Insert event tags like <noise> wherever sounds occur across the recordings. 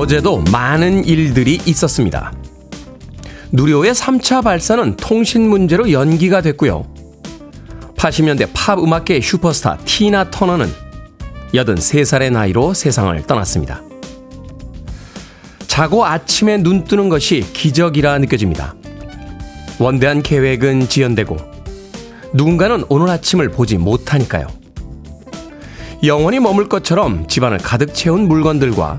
어제도 많은 일들이 있었습니다. 누리호의 3차 발사는 통신 문제로 연기가 됐고요. 80년대 팝 음악계의 슈퍼스타 티나 터너는 83살의 나이로 세상을 떠났습니다. 자고 아침에 눈 뜨는 것이 기적이라 느껴집니다. 원대한 계획은 지연되고 누군가는 오늘 아침을 보지 못하니까요. 영원히 머물 것처럼 집안을 가득 채운 물건들과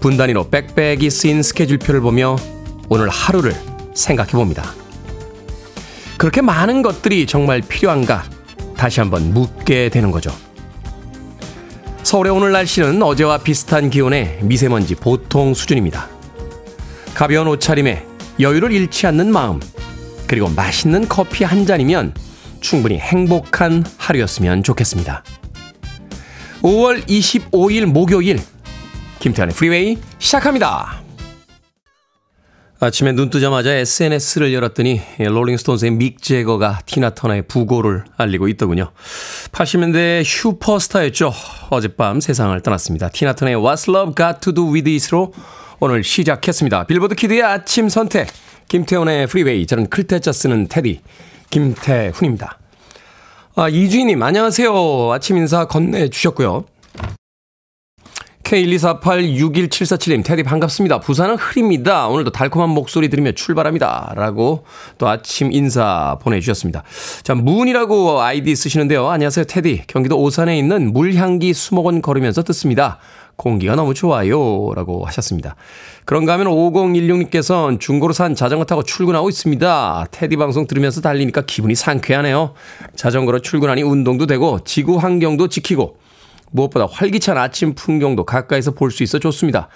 분단위로 빽빽이 쓰인 스케줄표를 보며 오늘 하루를 생각해 봅니다. 그렇게 많은 것들이 정말 필요한가 다시 한번 묻게 되는 거죠. 서울의 오늘 날씨는 어제와 비슷한 기온의 미세먼지 보통 수준입니다. 가벼운 옷차림에 여유를 잃지 않는 마음, 그리고 맛있는 커피 한 잔이면 충분히 행복한 하루였으면 좋겠습니다. 5월 25일 목요일 김태훈의 프리웨이 시작합니다. 아침에 눈 뜨자마자 SNS를 열었더니 롤링스톤스의 믹 재거가 티나 터너의 부고를 알리고 있더군요. 80년대 슈퍼스타였죠. 어젯밤 세상을 떠났습니다. 티나 터너의 What's Love Got to Do With It으로 오늘 시작했습니다. 빌보드 키드의 아침 선택 김태훈의 프리웨이 저는 클 태 자 쓰는 테디 김태훈입니다. 아, 이주인님 안녕하세요. 아침 인사 건네주셨고요. K124861747님, 테디 반갑습니다. 부산은 흐립니다. 오늘도 달콤한 목소리 들으며 출발합니다. 라고 또 아침 인사 보내주셨습니다. 자, 문이라고 아이디 쓰시는데요. 안녕하세요, 테디. 경기도 오산에 있는 물향기 수목원 걸으면서 듣습니다. 공기가 너무 좋아요. 라고 하셨습니다. 그런가 하면 5016님께서는 중고로 산 자전거 타고 출근하고 있습니다. 테디 방송 들으면서 달리니까 기분이 상쾌하네요. 자전거로 출근하니 운동도 되고 지구 환경도 지키고 무엇보다 활기찬 아침 풍경도 가까이서 볼 수 있어 좋습니다.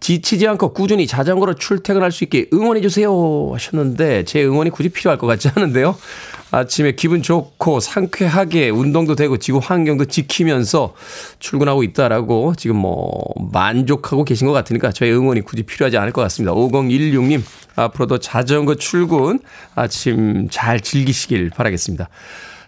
지치지 않고 꾸준히 자전거로 출퇴근할 수 있게 응원해주세요 하셨는데 제 응원이 굳이 필요할 것 같지 않은데요. 아침에 기분 좋고 상쾌하게 운동도 되고 지구 환경도 지키면서 출근하고 있다라고 지금 뭐 만족하고 계신 것 같으니까 저의 응원이 굳이 필요하지 않을 것 같습니다. 5016님 앞으로도 자전거 출근 아침 잘 즐기시길 바라겠습니다.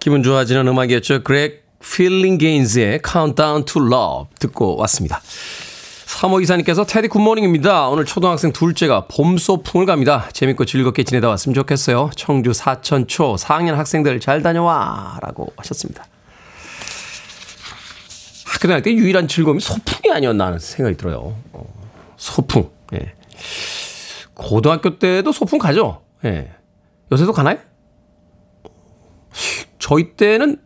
기분 좋아지는 음악이었죠. 그렉 필링게인즈의 Countdown to Love 듣고 왔습니다. 삼오이사님께서 테디 good morning입니다. 오늘 초등학생 둘째가 봄 소풍을 갑니다. 재밌고 즐겁게 지내다 왔으면 좋겠어요. 청주 사천초 4학년 학생들 잘 다녀와 라고 하셨습니다. 학교 다닐 때 유일한 즐거움이 소풍이 아니었나 하는 생각이 들어요. 어, 소풍. 예. 고등학교 때도 소풍 가죠. 예. 요새도 가나요? 저희 때는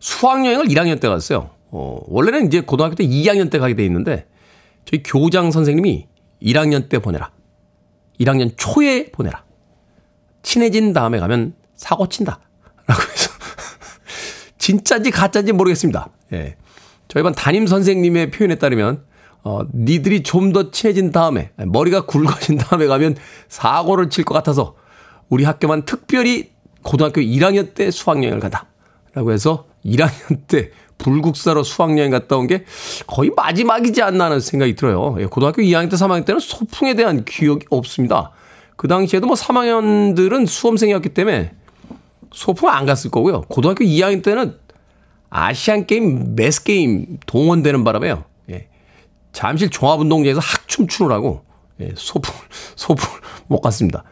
수학여행을 1학년 때 갔어요. 어, 원래는 이제 고등학교 때 2학년 때 가게 돼 있는데 저희 교장 선생님이 1학년 때 보내라. 1학년 초에 보내라. 친해진 다음에 가면 사고 친다. 라고 해서 <laughs> 진짜인지 가짜인지 모르겠습니다. 예. 저희 반 담임 선생님의 표현에 따르면 어, 니들이 좀 더 친해진 다음에 머리가 굵어진 다음에 가면 사고를 칠 것 같아서 우리 학교만 특별히 고등학교 1학년 때 수학여행을 간다. 라고 해서 1학년 때 불국사로 수학여행 갔다 온 게 거의 마지막이지 않나 하는 생각이 들어요. 예, 고등학교 2학년 때 3학년 때는 소풍에 대한 기억이 없습니다. 그 당시에도 뭐 3학년들은 수험생이었기 때문에 소풍 안 갔을 거고요. 고등학교 2학년 때는 아시안 게임, 매스 게임 동원되는 바람에요. 예. 잠실 종합운동장에서 학춤 추느라고 예, 소풍 <laughs> 소풍 못 갔습니다.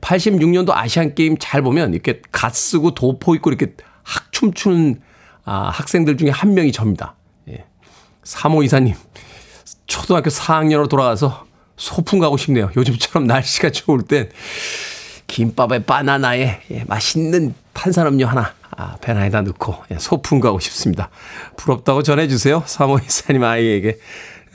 86년도 예, 아시안 게임 잘 보면 이렇게 갓 쓰고 도포 입고 이렇게 학춤 추는 아, 학생들 중에 한 명이 접니다. 예. 3호 이사님, 초등학교 4학년으로 돌아가서 소풍 가고 싶네요. 요즘처럼 날씨가 좋을 땐 김밥에 바나나에 예, 맛있는 탄산음료 하나 아, 배 안에다 넣고 예, 소풍 가고 싶습니다. 부럽다고 전해주세요. 삼오이사님 아이에게.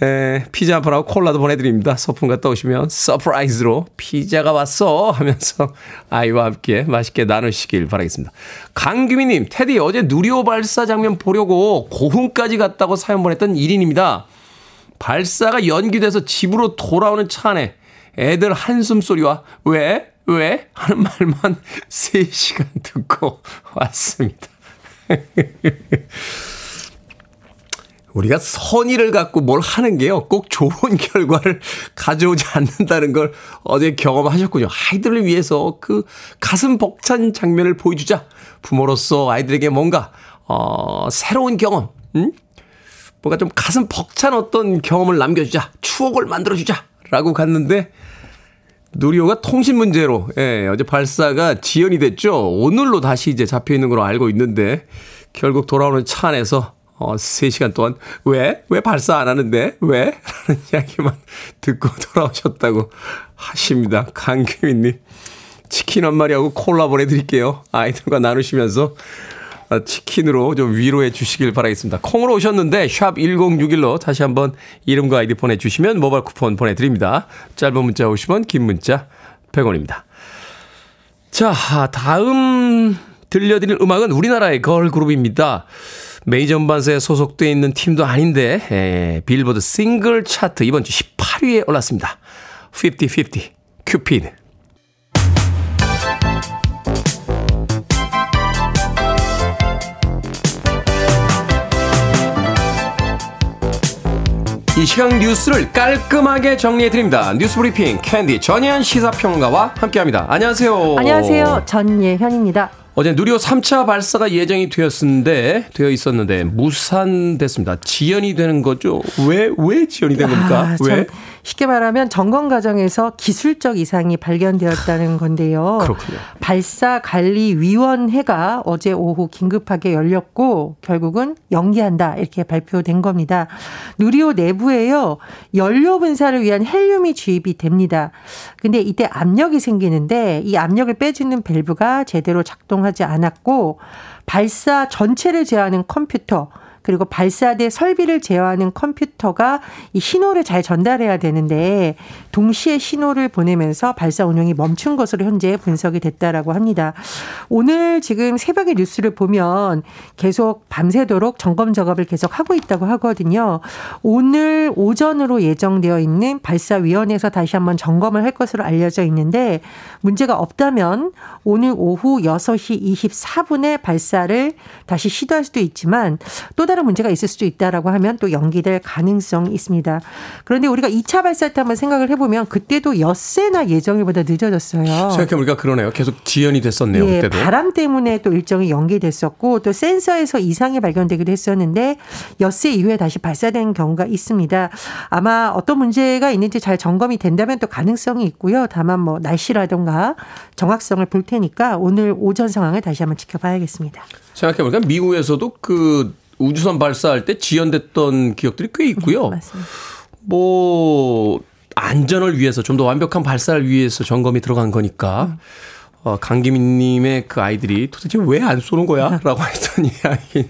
에, 피자 한 판하고 콜라도 보내드립니다. 소풍 갔다 오시면 surprise로 피자가 왔어 하면서 <laughs> 아이와 함께 맛있게 나누시길 바라겠습니다. 강규미님, 테디 어제 누리호 발사 장면 보려고 고흥까지 갔다고 사연 보냈던 1인입니다. 발사가 연기돼서 집으로 돌아오는 차 안에 애들 한숨 소리와 왜? 왜? 하는 말만 <laughs> 3시간 듣고 왔습니다. <laughs> 우리가 선의를 갖고 뭘 하는 게요. 꼭 좋은 <laughs> 결과를 가져오지 않는다는 걸 어제 경험하셨군요. 아이들을 위해서 그 가슴 벅찬 장면을 보여주자. 부모로서 아이들에게 뭔가, 어, 새로운 경험, 응? 뭔가 좀 가슴 벅찬 어떤 경험을 남겨주자. 추억을 만들어주자. 라고 갔는데, 누리호가 통신 문제로, 예, 어제 발사가 지연이 됐죠. 오늘로 다시 이제 잡혀 있는 걸로 알고 있는데, 결국 돌아오는 차 안에서 어, 3시간 동안 왜? 왜 발사 안 하는데? 왜? 라는 <laughs> 이야기만 듣고 돌아오셨다고 하십니다. 강규민님. 치킨 한 마리하고 콜라 보내드릴게요. 아이들과 나누시면서 어, 치킨으로 좀 위로해 주시길 바라겠습니다. 콩으로 오셨는데 샵 1061로 다시 한번 이름과 아이디 보내주시면 모바일 쿠폰 보내드립니다. 짧은 문자 50원 긴 문자 100원입니다. 자 다음 들려드릴 음악은 우리나라의 걸그룹입니다. 메이저 음반사에 소속돼 있는 팀도 아닌데 에, 빌보드 싱글 차트 이번 주 18위에 올랐습니다. 50-50 큐피드 이 시간 뉴스를 깔끔하게 정리해드립니다. 뉴스 브리핑 캔디 전예현 시사평론가와 함께합니다. 안녕하세요. 안녕하세요. 전예현입니다. 어제 누리호 3차 발사가 예정이 되었는데 되어 있었는데 무산됐습니다. 지연이 되는 거죠. 왜 왜 지연이 된 겁니까? 아, 왜? 쉽게 말하면 점검 과정에서 기술적 이상이 발견되었다는 건데요. 그렇군요. 발사 관리 위원회가 어제 오후 긴급하게 열렸고 결국은 연기한다 이렇게 발표된 겁니다. 누리호 내부에요. 연료 분사를 위한 헬륨이 주입이 됩니다. 근데 이때 압력이 생기는데 이 압력을 빼주는 밸브가 제대로 작동하지 않았고 발사 전체를 제어하는 컴퓨터 그리고 발사대 설비를 제어하는 컴퓨터가 이 신호를 잘 전달해야 되는데 동시에 신호를 보내면서 발사 운영이 멈춘 것으로 현재 분석이 됐다라고 합니다. 오늘 지금 새벽에 뉴스를 보면 계속 밤새도록 점검 작업을 계속 하고 있다고 하거든요. 오늘 오전으로 예정되어 있는 발사위원회에서 다시 한번 점검을 할 것으로 알려져 있는데 문제가 없다면 오늘 오후 6시 24분에 발사를 다시 시도할 수도 있지만 또 다른 문제가 있을 수도 있다라고 하면 또 연기될 가능성이 있습니다. 그런데 우리가 2차 발사 때 한번 생각을 해보면 그때도 엿새나 예정일보다 늦어졌어요. 생각해보니까 그러네요. 계속 지연이 됐었네요. 예, 그때도. 바람 때문에 또 일정이 연기됐었고 또 센서에서 이상이 발견되기도 했었는데 엿새 이후에 다시 발사된 경우가 있습니다. 아마 어떤 문제가 있는지 잘 점검이 된다면 또 가능성이 있고요. 다만 뭐 날씨라든가 정확성을 볼 테니까 오늘 오전 상황을 다시 한번 지켜봐야겠습니다. 생각해보니까 미국에서도 그 우주선 발사할 때 지연됐던 기억들이 꽤 있고요. 네, 맞습니다. 뭐 안전을 위해서 좀 더 완벽한 발사를 위해서 점검이 들어간 거니까 음. 어, 강기민님의 그 아이들이 도대체 왜 안 쏘는 거야? 라고 <laughs> 했던 이야기는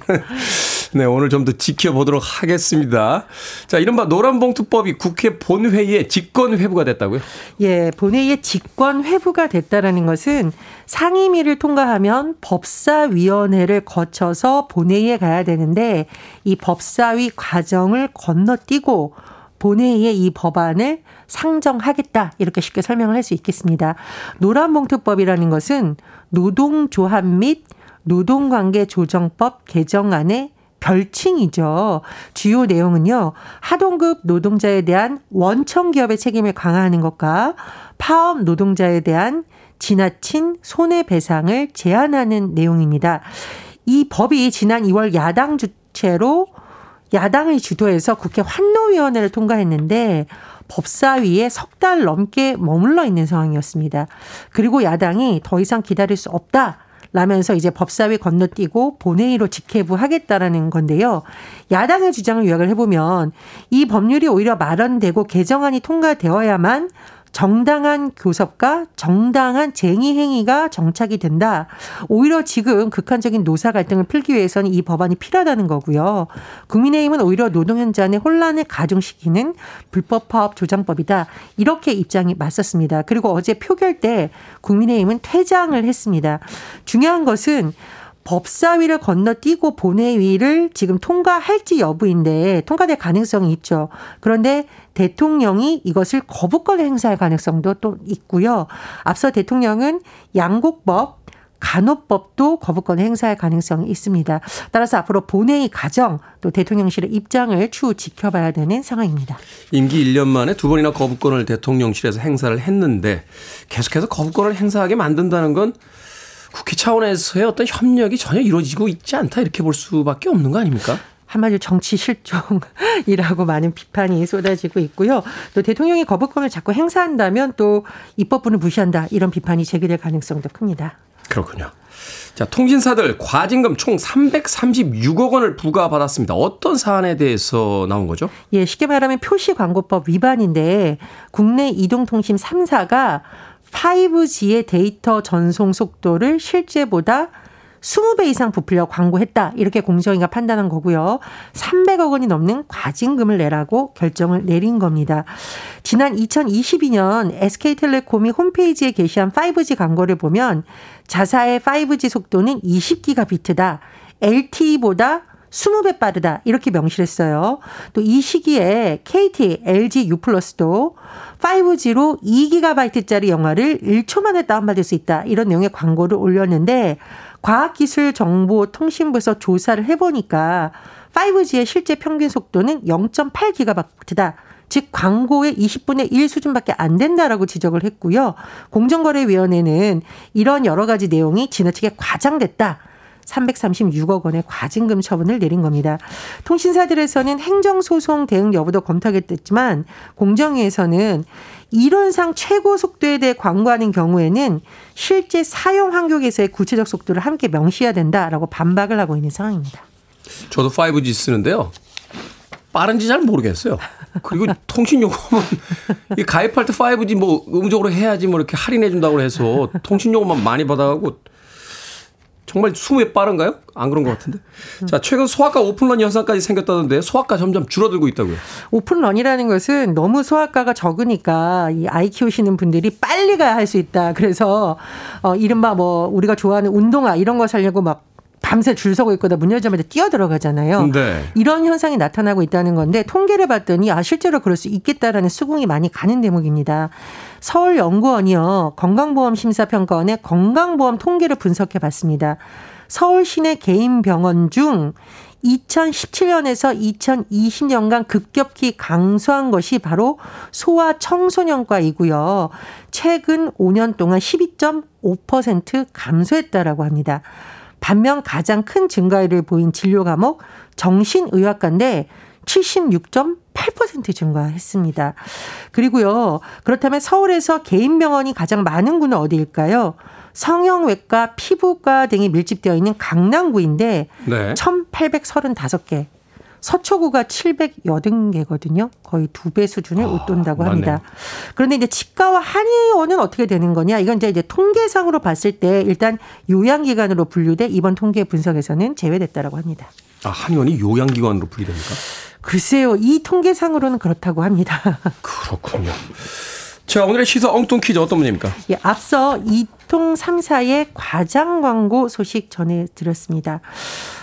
네, 오늘 좀 더 지켜보도록 하겠습니다. 자, 이른바 노란봉투법이 국회 본회의에 직권 회부가 됐다고요? 예, 본회의에 직권 회부가 됐다라는 것은 상임위를 통과하면 법사위원회를 거쳐서 본회의에 가야 되는데 이 법사위 과정을 건너뛰고 본회의에 이 법안을 상정하겠다 이렇게 쉽게 설명을 할 수 있겠습니다. 노란봉투법이라는 것은 노동조합 및 노동관계조정법 개정안의 별칭이죠. 주요 내용은요. 하동급 노동자에 대한 원청 기업의 책임을 강화하는 것과 파업 노동자에 대한 지나친 손해배상을 제한하는 내용입니다. 이 법이 지난 2월 야당 주체로 야당의 주도해서 국회 환노위원회를 통과했는데 법사위에 석 달 넘게 머물러 있는 상황이었습니다. 그리고 야당이 더 이상 기다릴 수 없다. 라면서 이제 법사위 건너뛰고 본회의로 직회부 하겠다라는 건데요. 야당의 주장을 요약을 해보면 이 법률이 오히려 마련되고 개정안이 통과되어야만 정당한 교섭과 정당한 쟁의 행위가 정착이 된다. 오히려 지금 극한적인 노사 갈등을 풀기 위해서는 이 법안이 필요하다는 거고요. 국민의힘은 오히려 노동 현장의 혼란을 가중시키는 불법 파업 조장법이다. 이렇게 입장이 맞섰습니다. 그리고 어제 표결 때 국민의힘은 퇴장을 했습니다. 중요한 것은 법사위를 건너뛰고 본회의를 지금 통과할지 여부인데 통과될 가능성이 있죠. 그런데 대통령이 이것을 거부권 행사할 가능성도 또 있고요. 앞서 대통령은 양곡법 간호법도 거부권 행사할 가능성이 있습니다. 따라서 앞으로 본회의 과정 또 대통령실의 입장을 추후 지켜봐야 되는 상황입니다. 임기 1년 만에 두 번이나 거부권을 대통령실에서 행사를 했는데 계속해서 거부권을 행사하게 만든다는 건 국회 차원에서의 어떤 협력이 전혀 이루어지고 있지 않다 이렇게 볼 수밖에 없는 거 아닙니까? 한마디로 정치 실종이라고 많은 비판이 쏟아지고 있고요. 또 대통령이 거부권을 자꾸 행사한다면 또 입법부는 무시한다 이런 비판이 제기될 가능성도 큽니다. 그렇군요. 자, 통신사들 과징금 총 336억 원을 부과받았습니다. 어떤 사안에 대해서 나온 거죠? 예, 쉽게 말하면 표시 광고법 위반인데 국내 이동통신 3사가 5G의 데이터 전송 속도를 실제보다 20배 이상 부풀려 광고했다. 이렇게 공정위가 판단한 거고요. 300억 원이 넘는 과징금을 내라고 결정을 내린 겁니다. 지난 2022년 SK텔레콤이 홈페이지에 게시한 5G 광고를 보면 자사의 5G 속도는 20기가비트다. LTE보다 20배 빠르다. 이렇게 명시를 했어요. 또 이 시기에 KT, LG U+도 5G로 2GB짜리 영화를 1초 만에 다운받을 수 있다. 이런 내용의 광고를 올렸는데 과학기술정보통신부에서 조사를 해보니까 5G의 실제 평균 속도는 0.8GB다. 즉 광고의 20분의 1 수준밖에 안 된다라고 지적을 했고요. 공정거래위원회는 이런 여러 가지 내용이 지나치게 과장됐다. 336억 원의 과징금 처분을 내린 겁니다. 통신사들에서는 행정소송 대응 여부도 검토하겠지만 공정위에서는 이론상 최고 속도에 대해 광고하는 경우에는 실제 사용 환경에서의 구체적 속도를 함께 명시해야 된다라고 반박을 하고 있는 상황입니다. 저도 5G 쓰는데요. 빠른지 잘 모르겠어요. 그리고 <laughs> 통신요금은 가입할 때 5G 뭐 음적으로 해야지 뭐 이렇게 할인해 준다고 해서 통신요금만 많이 받아가고 정말 수에 빠른가요? 안 그런 것 같은데. 자, 최근 소아과 오픈런 현상까지 생겼다던데 소아과 점점 줄어들고 있다고요. 오픈런이라는 것은 너무 소아과가 적으니까 이 아이 키우시는 분들이 빨리 가야 할 수 있다. 그래서 어 이른바 뭐 우리가 좋아하는 운동화 이런 거 살려고 막 밤새 줄 서고 있거나 문 열자마자 뛰어 들어가잖아요. 네. 이런 현상이 나타나고 있다는 건데 통계를 봤더니 아 실제로 그럴 수 있겠다라는 수긍이 많이 가는 대목입니다. 서울연구원이요 건강보험 심사평가원의 건강보험 통계를 분석해 봤습니다. 서울 시내 개인 병원 중 2017년에서 2020년간 급격히 강수한 것이 바로 소아 청소년과이고요. 최근 5년 동안 12.5% 감소했다라고 합니다. 반면 가장 큰 증가율을 보인 진료 과목 정신의학과인데 76.8% 증가했습니다. 그리고요. 그렇다면 서울에서 개인 병원이 가장 많은 구는 어디일까요? 성형외과, 피부과 등이 밀집되어 있는 강남구인데 네. 1,835개. 서초구가 780개거든요. 거의 두 배 수준을 아, 웃돈다고 합니다. 맞네요. 그런데 이제 치과와 한의원은 어떻게 되는 거냐? 이건 이제 통계상으로 봤을 때 일단 요양기관으로 분류돼 이번 통계 분석에서는 제외됐다라고 합니다. 아, 한의원이 요양기관으로 분리됩니까? 글쎄요. 이 통계상으로는 그렇다고 합니다. <laughs> 그렇군요. 자, 오늘의 시사 엉뚱 퀴즈 어떤 분입니까? 예, 앞서 이통 3사의 과장 광고 소식 전해드렸습니다.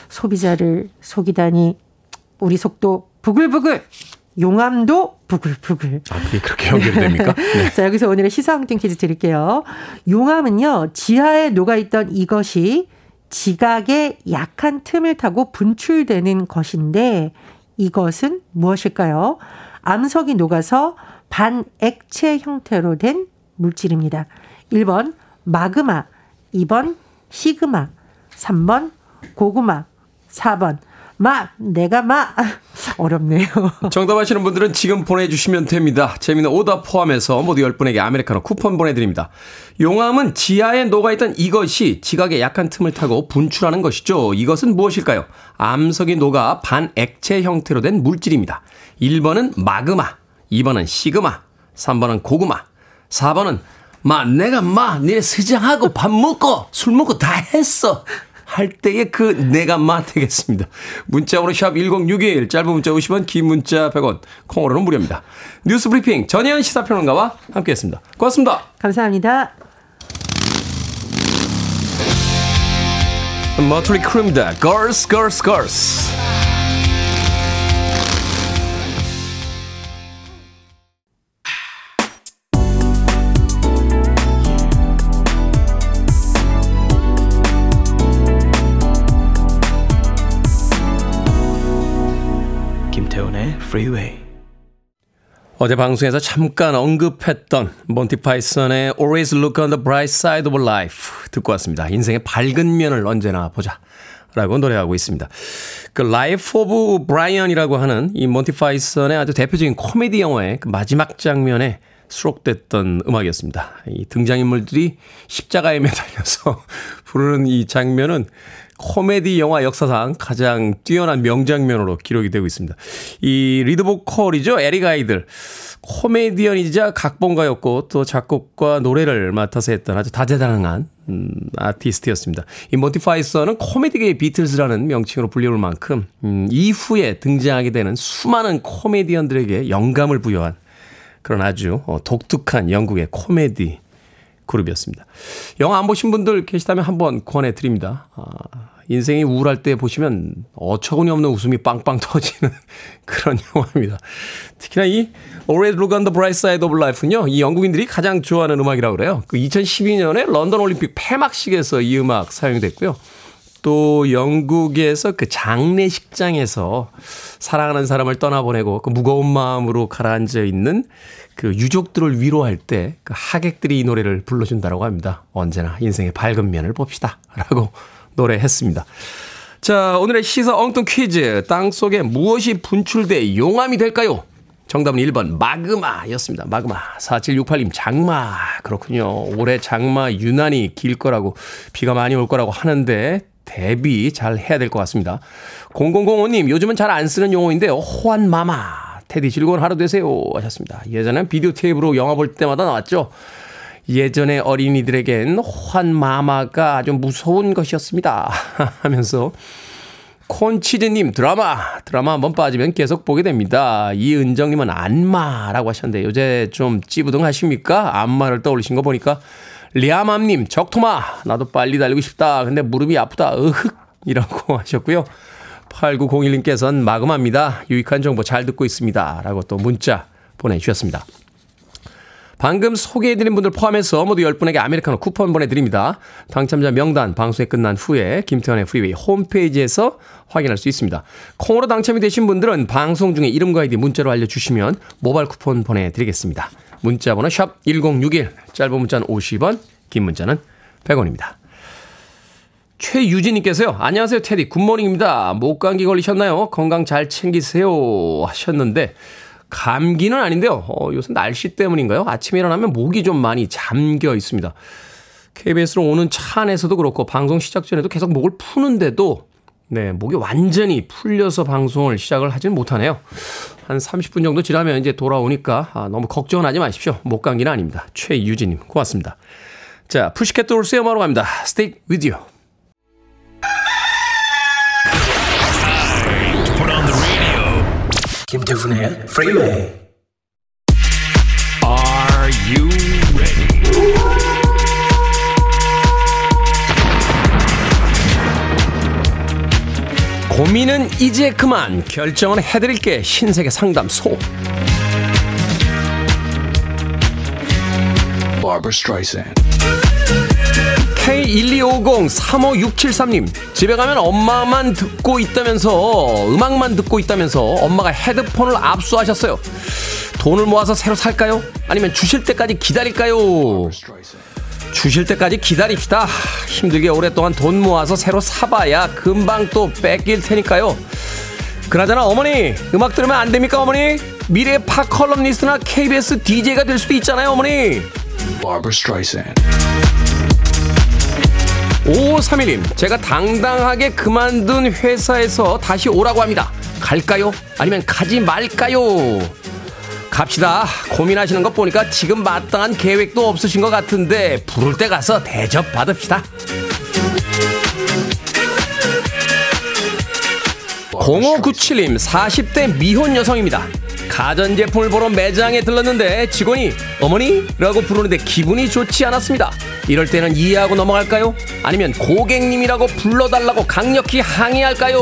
소비자를 속이다니 우리 속도 부글부글 용암도 부글부글. 아, 그게 그렇게 연결됩니까? <laughs> 네. 자, 여기서 오늘의 시사항등 퀴즈 드릴게요. 용암은요, 지하에 녹아있던 이것이 지각의 약한 틈을 타고 분출되는 것인데 이것은 무엇일까요? 암석이 녹아서 반액체 형태로 된 물질입니다. 1번 마그마, 2번 시그마, 3번 고구마, 4번 마, 내가 마. <laughs> 어렵네요. 정답 아시는 분들은 지금 보내주시면 됩니다. 재미는 오답 포함해서 모두 10분에게 아메리카노 쿠폰 보내드립니다. 용암은 지하에 녹아있던 이것이 지각의 약한 틈을 타고 분출하는 것이죠. 이것은 무엇일까요? 암석이 녹아 반액체 형태로 된 물질입니다. 1번은 마그마, 2번은 시그마, 3번은 고구마, 4번은 마 내가 마 니네 스장하고 밥 먹고 술 먹고 다 했어. 할 때의 그 내가 마 되겠습니다. 문자번호 샵 1061, 짧은 문자 50원, 긴 문자 100원, 콩으로는 무료입니다. 뉴스 브리핑 전혜연 시사평론가와 함께했습니다. 고맙습니다. 감사합니다. 머틀리 크림입니다. Girls, Girls, Girls. Freeway. 어제 방송에서 잠깐 언급했던 몬티 파이슨의 Always Look on the Bright Side of Life 듣고 왔습니다. 인생의 밝은 면을 언제나 보자. 라고 노래하고 있습니다. 그 Life of Brian이라고 하는 이 몬티 파이슨의 아주 대표적인 코미디 영화의 그 마지막 장면에 수록됐던 음악이었습니다. 이 등장인물들이 십자가에 매달려서 <laughs> 부르는 이 장면은 코미디 영화 역사상 가장 뛰어난 명장면으로 기록이 되고 있습니다. 이 리드 보컬이죠. 에릭 아이들. 코미디언이자 각본가였고 또 작곡과 노래를 맡아서 했던 아주 다재다능한 음, 아티스트였습니다. 이 몬티 파이선은 코미디계의 비틀즈라는 명칭으로 불리울 만큼 음, 이후에 등장하게 되는 수많은 코미디언들에게 영감을 부여한 그런 아주 어, 독특한 영국의 코미디 그룹이었습니다. 영화 안 보신 분들 계시다면 한번 권해드립니다. 아, 인생이 우울할 때 보시면 어처구니 없는 웃음이 빵빵 터지는 <laughs> 그런 영화입니다. 특히나 이 Always Look on the Bright Side of Life는요, 이 영국인들이 가장 좋아하는 음악이라고 그래요. 그 2012년에 런던 올림픽 폐막식에서 이 음악 사용됐고요. 또 영국에서 그 장례식장에서 사랑하는 사람을 떠나보내고 그 무거운 마음으로 가라앉아 있는 그 유족들을 위로할 때 그 하객들이 이 노래를 불러준다고 합니다. 언제나 인생의 밝은 면을 봅시다. 라고 노래했습니다. 자, 오늘의 시사 엉뚱 퀴즈. 땅 속에 무엇이 분출돼 용암이 될까요? 정답은 1번 마그마였습니다. 마그마. 4768님 장마. 그렇군요. 올해 장마 유난히 길 거라고 비가 많이 올 거라고 하는데 대비 잘 해야 될 것 같습니다. 0005님 요즘은 잘 안 쓰는 용어인데요. 호환마마. 테디 즐거운 하루 되세요 하셨습니다. 예전엔 비디오 테이프로 영화 볼 때마다 나왔죠. 예전의 어린이들에겐 환마마가 아주 무서운 것이었습니다. <laughs> 하면서 콘치즈님 드라마 드라마 한번 빠지면 계속 보게 됩니다. 이은정님은 안마라고 하셨는데 요새 좀 찌부둥하십니까? 안마를 떠올리신 거 보니까 리아맘님 적토마 나도 빨리 달리고 싶다. 근데 무릎이 아프다. 으흑 이라고 <laughs> 하셨고요. 8901님께서는 마그마입니다. 유익한 정보 잘 듣고 있습니다. 라고 또 문자 보내주셨습니다. 방금 소개해드린 분들 포함해서 모두 10분에게 아메리카노 쿠폰 보내드립니다. 당첨자 명단 방송이 끝난 후에 김태훈의 프리웨이 홈페이지에서 확인할 수 있습니다. 콩으로 당첨이 되신 분들은 방송 중에 이름과 아이디 문자로 알려주시면 모바일 쿠폰 보내드리겠습니다. 문자 번호 샵 1061, 짧은 문자는 50원, 긴 문자는 100원입니다. 최유진님께서요. 안녕하세요, 테디. Good morning입니다. 목감기 걸리셨나요? 건강 잘 챙기세요. 하셨는데, 감기는 아닌데요. 어, 요새 날씨 때문인가요? 아침에 일어나면 목이 좀 많이 잠겨 있습니다. KBS로 오는 차 안에서도 그렇고, 방송 시작 전에도 계속 목을 푸는데도, 네, 목이 완전히 풀려서 방송을 시작을 하지는 못하네요. 한 30분 정도 지나면 이제 돌아오니까, 아, 너무 걱정은 하지 마십시오. 목 감기는 아닙니다. 최유진님, 고맙습니다. 자, 푸시켓 돌스의 음악으로 갑니다. Stick with you. 김태훈의 Freeway. Are you ready? 고민은 이제 그만 결정은 해드릴게 신세계 상담소 Barbara Streisand. K125035673님 집에 가면 엄마만 듣고 있다면서 음악만 듣고 있다면서 엄마가 헤드폰을 압수하셨어요 돈을 모아서 새로 살까요? 아니면 주실 때까지 기다릴까요? 주실 때까지 기다립시다 힘들게 오랫동안 돈 모아서 새로 사봐야 금방 또 뺏길 테니까요 그나저나 어머니 음악 들으면 안 됩니까 어머니? 미래의 팝 칼럼니스트나 KBS DJ가 될 수도 있잖아요 어머니. 5531님, 제가 당당하게 그만둔 회사에서 다시 오라고 합니다. 갈까요? 아니면 가지 말까요? 갑시다. 고민하시는 것 보니까 지금 마땅한 계획도 없으신 것 같은데 부를 때 가서 대접 받읍시다. 0597님 40대 미혼 여성입니다. 가전제품을 보러 매장에 들렀는데 직원이 어머니라고 부르는데 기분이 좋지 않았습니다. 이럴 때는 이해하고 넘어갈까요? 아니면 고객님이라고 불러달라고 강력히 항의할까요?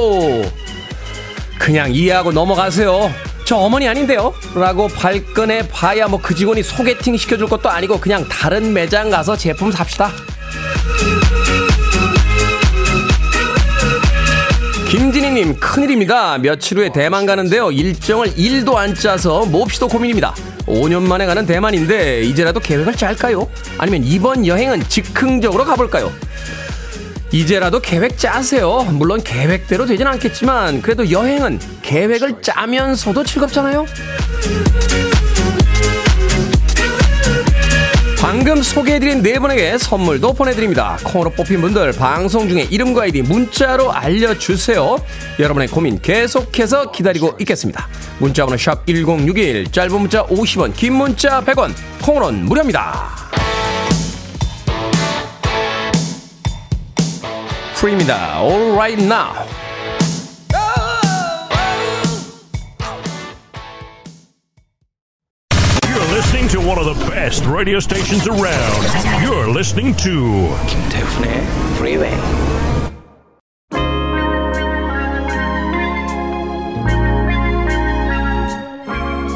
그냥 이해하고 넘어가세요. 저 어머니 아닌데요? 라고 발끈해 봐야 뭐 그 직원이 소개팅 시켜줄 것도 아니고 그냥 다른 매장 가서 제품 삽시다. 김진희님 큰일입니다. 며칠 후에 대만 가는데요. 일정을 1도 안 짜서 몹시도 고민입니다. 5년 만에 가는 대만인데 이제라도 계획을 짤까요? 아니면 이번 여행은 즉흥적으로 가볼까요? 이제라도 계획 짜세요. 물론 계획대로 되진 않겠지만 그래도 여행은 계획을 짜면서도 즐겁잖아요. 방금 소개해드린 네 분에게 선물도 보내드립니다. 콩으로 뽑힌 분들 방송 중에 이름과 아이디 문자로 알려주세요. 여러분의 고민 계속해서 기다리고 있겠습니다. 문자번호 샵 1061, 짧은 문자 50원, 긴 문자 100원, 콩으로는 무료입니다. 프리입니다. All right now. Listening to one of the best radio stations around. You're listening to 김태훈의 Freeway.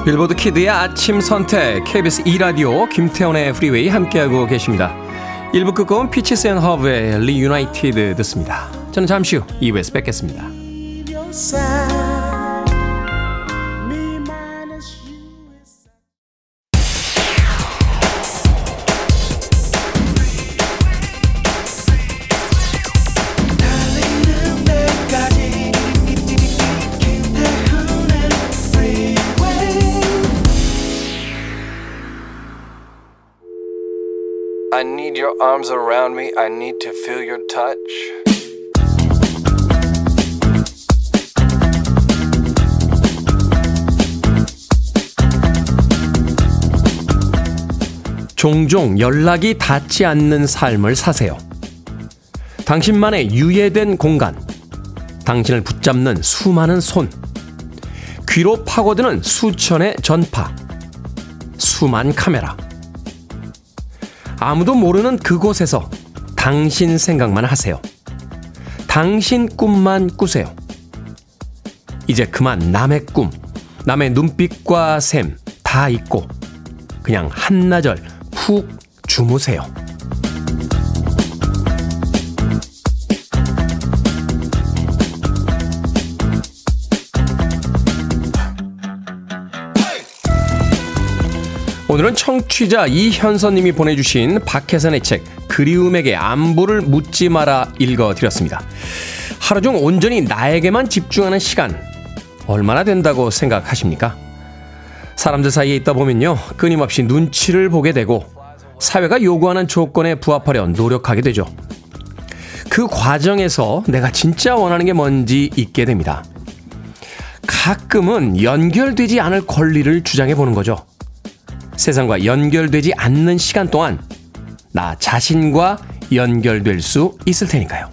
빌보드 키드의 아침 선택 KBS 2 라디오 김태훈의 프리웨이 함께하고 계십니다. 1부 끝곡은 피치스 앤 허브의 Reunited 듣습니다. 저는 잠시 후 2부에서 뵙겠습니다. Your arms around me. I need to feel your touch. 종종 연락이 닿지 않는 삶을 사세요. 당신만의 유예된 공간. 당신을 붙잡는 수많은 손. 귀로 파고드는 수천의 전파. 수만 카메라. 아무도 모르는 그곳에서 당신 생각만 하세요. 당신 꿈만 꾸세요. 이제 그만 남의 꿈, 남의 눈빛과 샘다 잊고 그냥 한나절 푹 주무세요. 오늘은 청취자 이현선님이 보내주신 박혜선의 책 그리움에게 안부를 묻지 마라 읽어드렸습니다. 하루 중 온전히 나에게만 집중하는 시간 얼마나 된다고 생각하십니까? 사람들 사이에 있다 보면요 끊임없이 눈치를 보게 되고 사회가 요구하는 조건에 부합하려 노력하게 되죠. 그 과정에서 내가 진짜 원하는 게 뭔지 잊게 됩니다. 가끔은 연결되지 않을 권리를 주장해 보는 거죠. 세상과 연결되지 않는 시간 동안 나 자신과 연결될 수 있을 테니까요.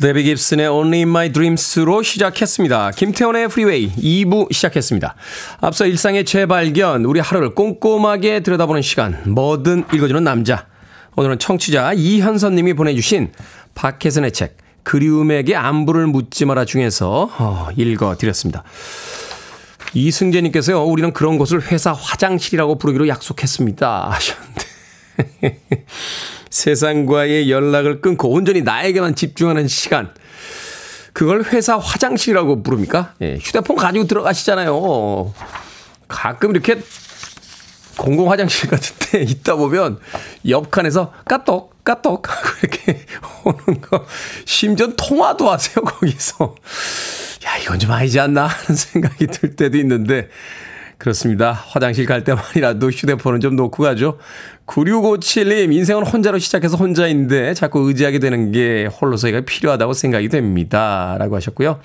데비 깁슨의 Only in My Dreams로 시작했습니다. 김태훈의 프리웨이 2부 시작했습니다. 앞서 일상의 재발견, 우리 하루를 꼼꼼하게 들여다보는 시간, 뭐든 읽어주는 남자. 오늘은 청취자 이현선 님이 보내주신 박혜선의 책, 그리움에게 안부를 묻지 마라 중에서 어, 읽어드렸습니다. 이승재님께서요, 우리는 그런 곳을 회사 화장실이라고 부르기로 약속했습니다. 하셨는데. <laughs> 세상과의 연락을 끊고 온전히 나에게만 집중하는 시간. 그걸 회사 화장실이라고 부릅니까? 예, 휴대폰 가지고 들어가시잖아요. 가끔 이렇게 공공 화장실 <laughs> 같은 데 있다 보면 옆 칸에서 까똑, 까똑 하고 이렇게 <laughs> 오는 거. 심지어 통화도 하세요, 거기서. 야, 이건 좀 아니지 않나 하는 <laughs> 생각이 들 때도 있는데, 그렇습니다. 화장실 갈 때만이라도 휴대폰은 좀 놓고 가죠. 9657님, 인생은 혼자로 시작해서 혼자인데 자꾸 의지하게 되는 게 홀로서기가 필요하다고 생각이 됩니다. 라고 하셨고요.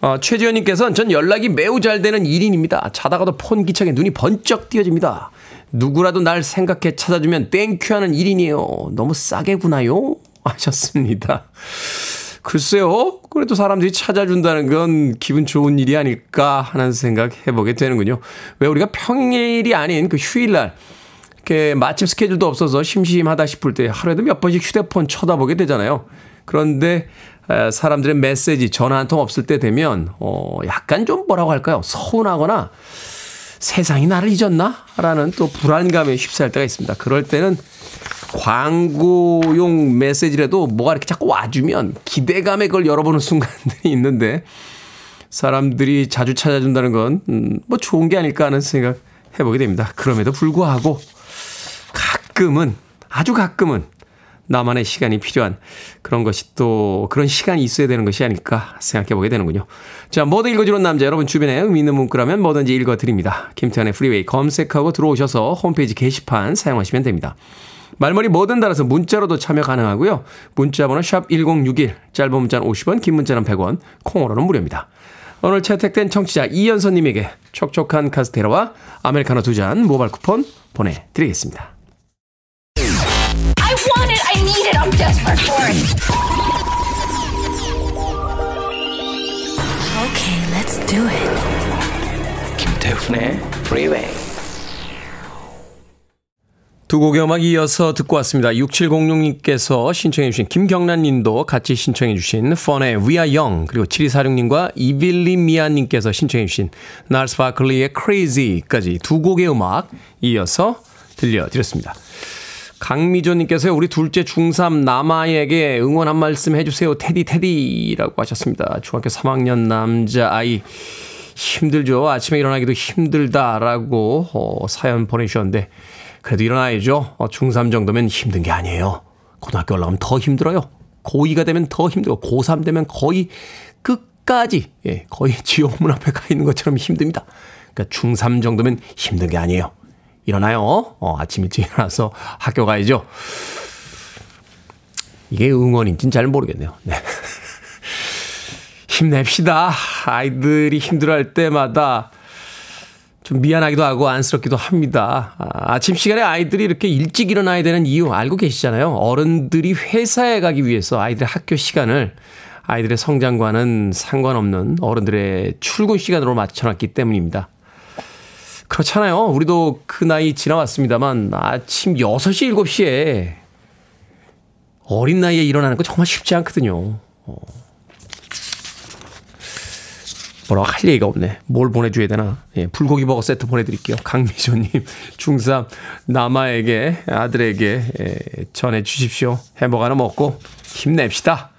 어, 최지현님께서는 전 연락이 매우 잘 되는 1인입니다. 자다가도 폰 기창에 눈이 번쩍 띄어집니다. 누구라도 날 생각해 찾아주면 thank you 하는 1인이에요. 너무 싸게 구나요? 하셨습니다. 글쎄요. 그래도 사람들이 찾아준다는 건 기분 좋은 일이 아닐까 하는 생각 해보게 되는군요. 왜 우리가 평일이 아닌 그 휴일날 이렇게 마침 스케줄도 없어서 심심하다 싶을 때 하루에도 몇 번씩 휴대폰 쳐다보게 되잖아요. 그런데 에, 사람들의 메시지, 전화 한 통 없을 때 되면 어 약간 좀 뭐라고 할까요? 서운하거나 세상이 나를 잊었나? 라는 또 불안감에 휩싸일 때가 있습니다. 그럴 때는 광고용 메시지라도 뭐가 이렇게 자꾸 와주면 기대감에 그걸 열어보는 <laughs> 순간들이 있는데 사람들이 자주 찾아준다는 건, 음, 뭐 좋은 게 아닐까 하는 생각 해보게 됩니다. 그럼에도 불구하고 가끔은, 아주 가끔은 나만의 시간이 필요한 그런 것이 또 그런 시간이 있어야 되는 것이 아닐까 생각해 보게 되는군요. 자, 뭐든 읽어주는 남자 여러분 주변에 의미 있는 문구라면 뭐든지 읽어드립니다. 김태훈의 프리웨이 검색하고 들어오셔서 홈페이지 게시판 사용하시면 됩니다. 말머리 뭐든 달아서 문자로도 참여 가능하고요. 문자 번호 샵 1061, 짧은 문자는 50원, 긴 문자는 100원, 콩으로는 무료입니다. 오늘 채택된 청취자 이연선님에게 촉촉한 카스테라와 아메리카노 두 잔 모바일 쿠폰 보내드리겠습니다. Desperate for it. Okay, let's do it. 김태훈의 Freeway. 두 곡의 음악 이어서 듣고 왔습니다. 6706님께서 신청해주신 김경란님도 같이 신청해주신 펀의 We Are Young 그리고 7246님과 이빌리 미아님께서 신청해주신 날스 바클리의 Crazy까지 두 곡의 음악 이어서 들려드렸습니다. 강미조님께서 우리 둘째 중3 남아에게 응원 한 말씀 해주세요. 테디 테디라고 하셨습니다. 중학교 3학년 남자아이 힘들죠. 아침에 일어나기도 힘들다라고 어, 사연 보내주셨는데 그래도 일어나야죠. 어, 중3 정도면 힘든 게 아니에요. 고등학교 올라가면 더 힘들어요. 고2가 되면 더 힘들고 고3 되면 거의 끝까지 예, 거의 <laughs> 지옥 문 앞에 가 있는 것처럼 힘듭니다. 그러니까 중3 정도면 힘든 게 아니에요. 일어나요. 어, 아침 일찍 일어나서 학교 가야죠. 이게 응원인지는 잘 모르겠네요. 네. <laughs> 힘냅시다. 아이들이 힘들어할 때마다 좀 미안하기도 하고 안쓰럽기도 합니다. 아, 아침 시간에 아이들이 이렇게 일찍 일어나야 되는 이유 알고 계시잖아요. 어른들이 회사에 가기 위해서 아이들의 학교 시간을 아이들의 성장과는 상관없는 어른들의 출근 시간으로 맞춰놨기 때문입니다. 그렇잖아요. 우리도 그 나이 지나왔습니다만 아침 6시, 7시에 어린 나이에 일어나는 거 정말 쉽지 않거든요. 어. 뭐라고 할 얘기가 없네. 뭘 보내줘야 되나. 예, 불고기 버거 세트 보내드릴게요. 강미조님, 중3 남아에게, 아들에게 예, 전해주십시오. 햄버거 하나 먹고 힘냅시다.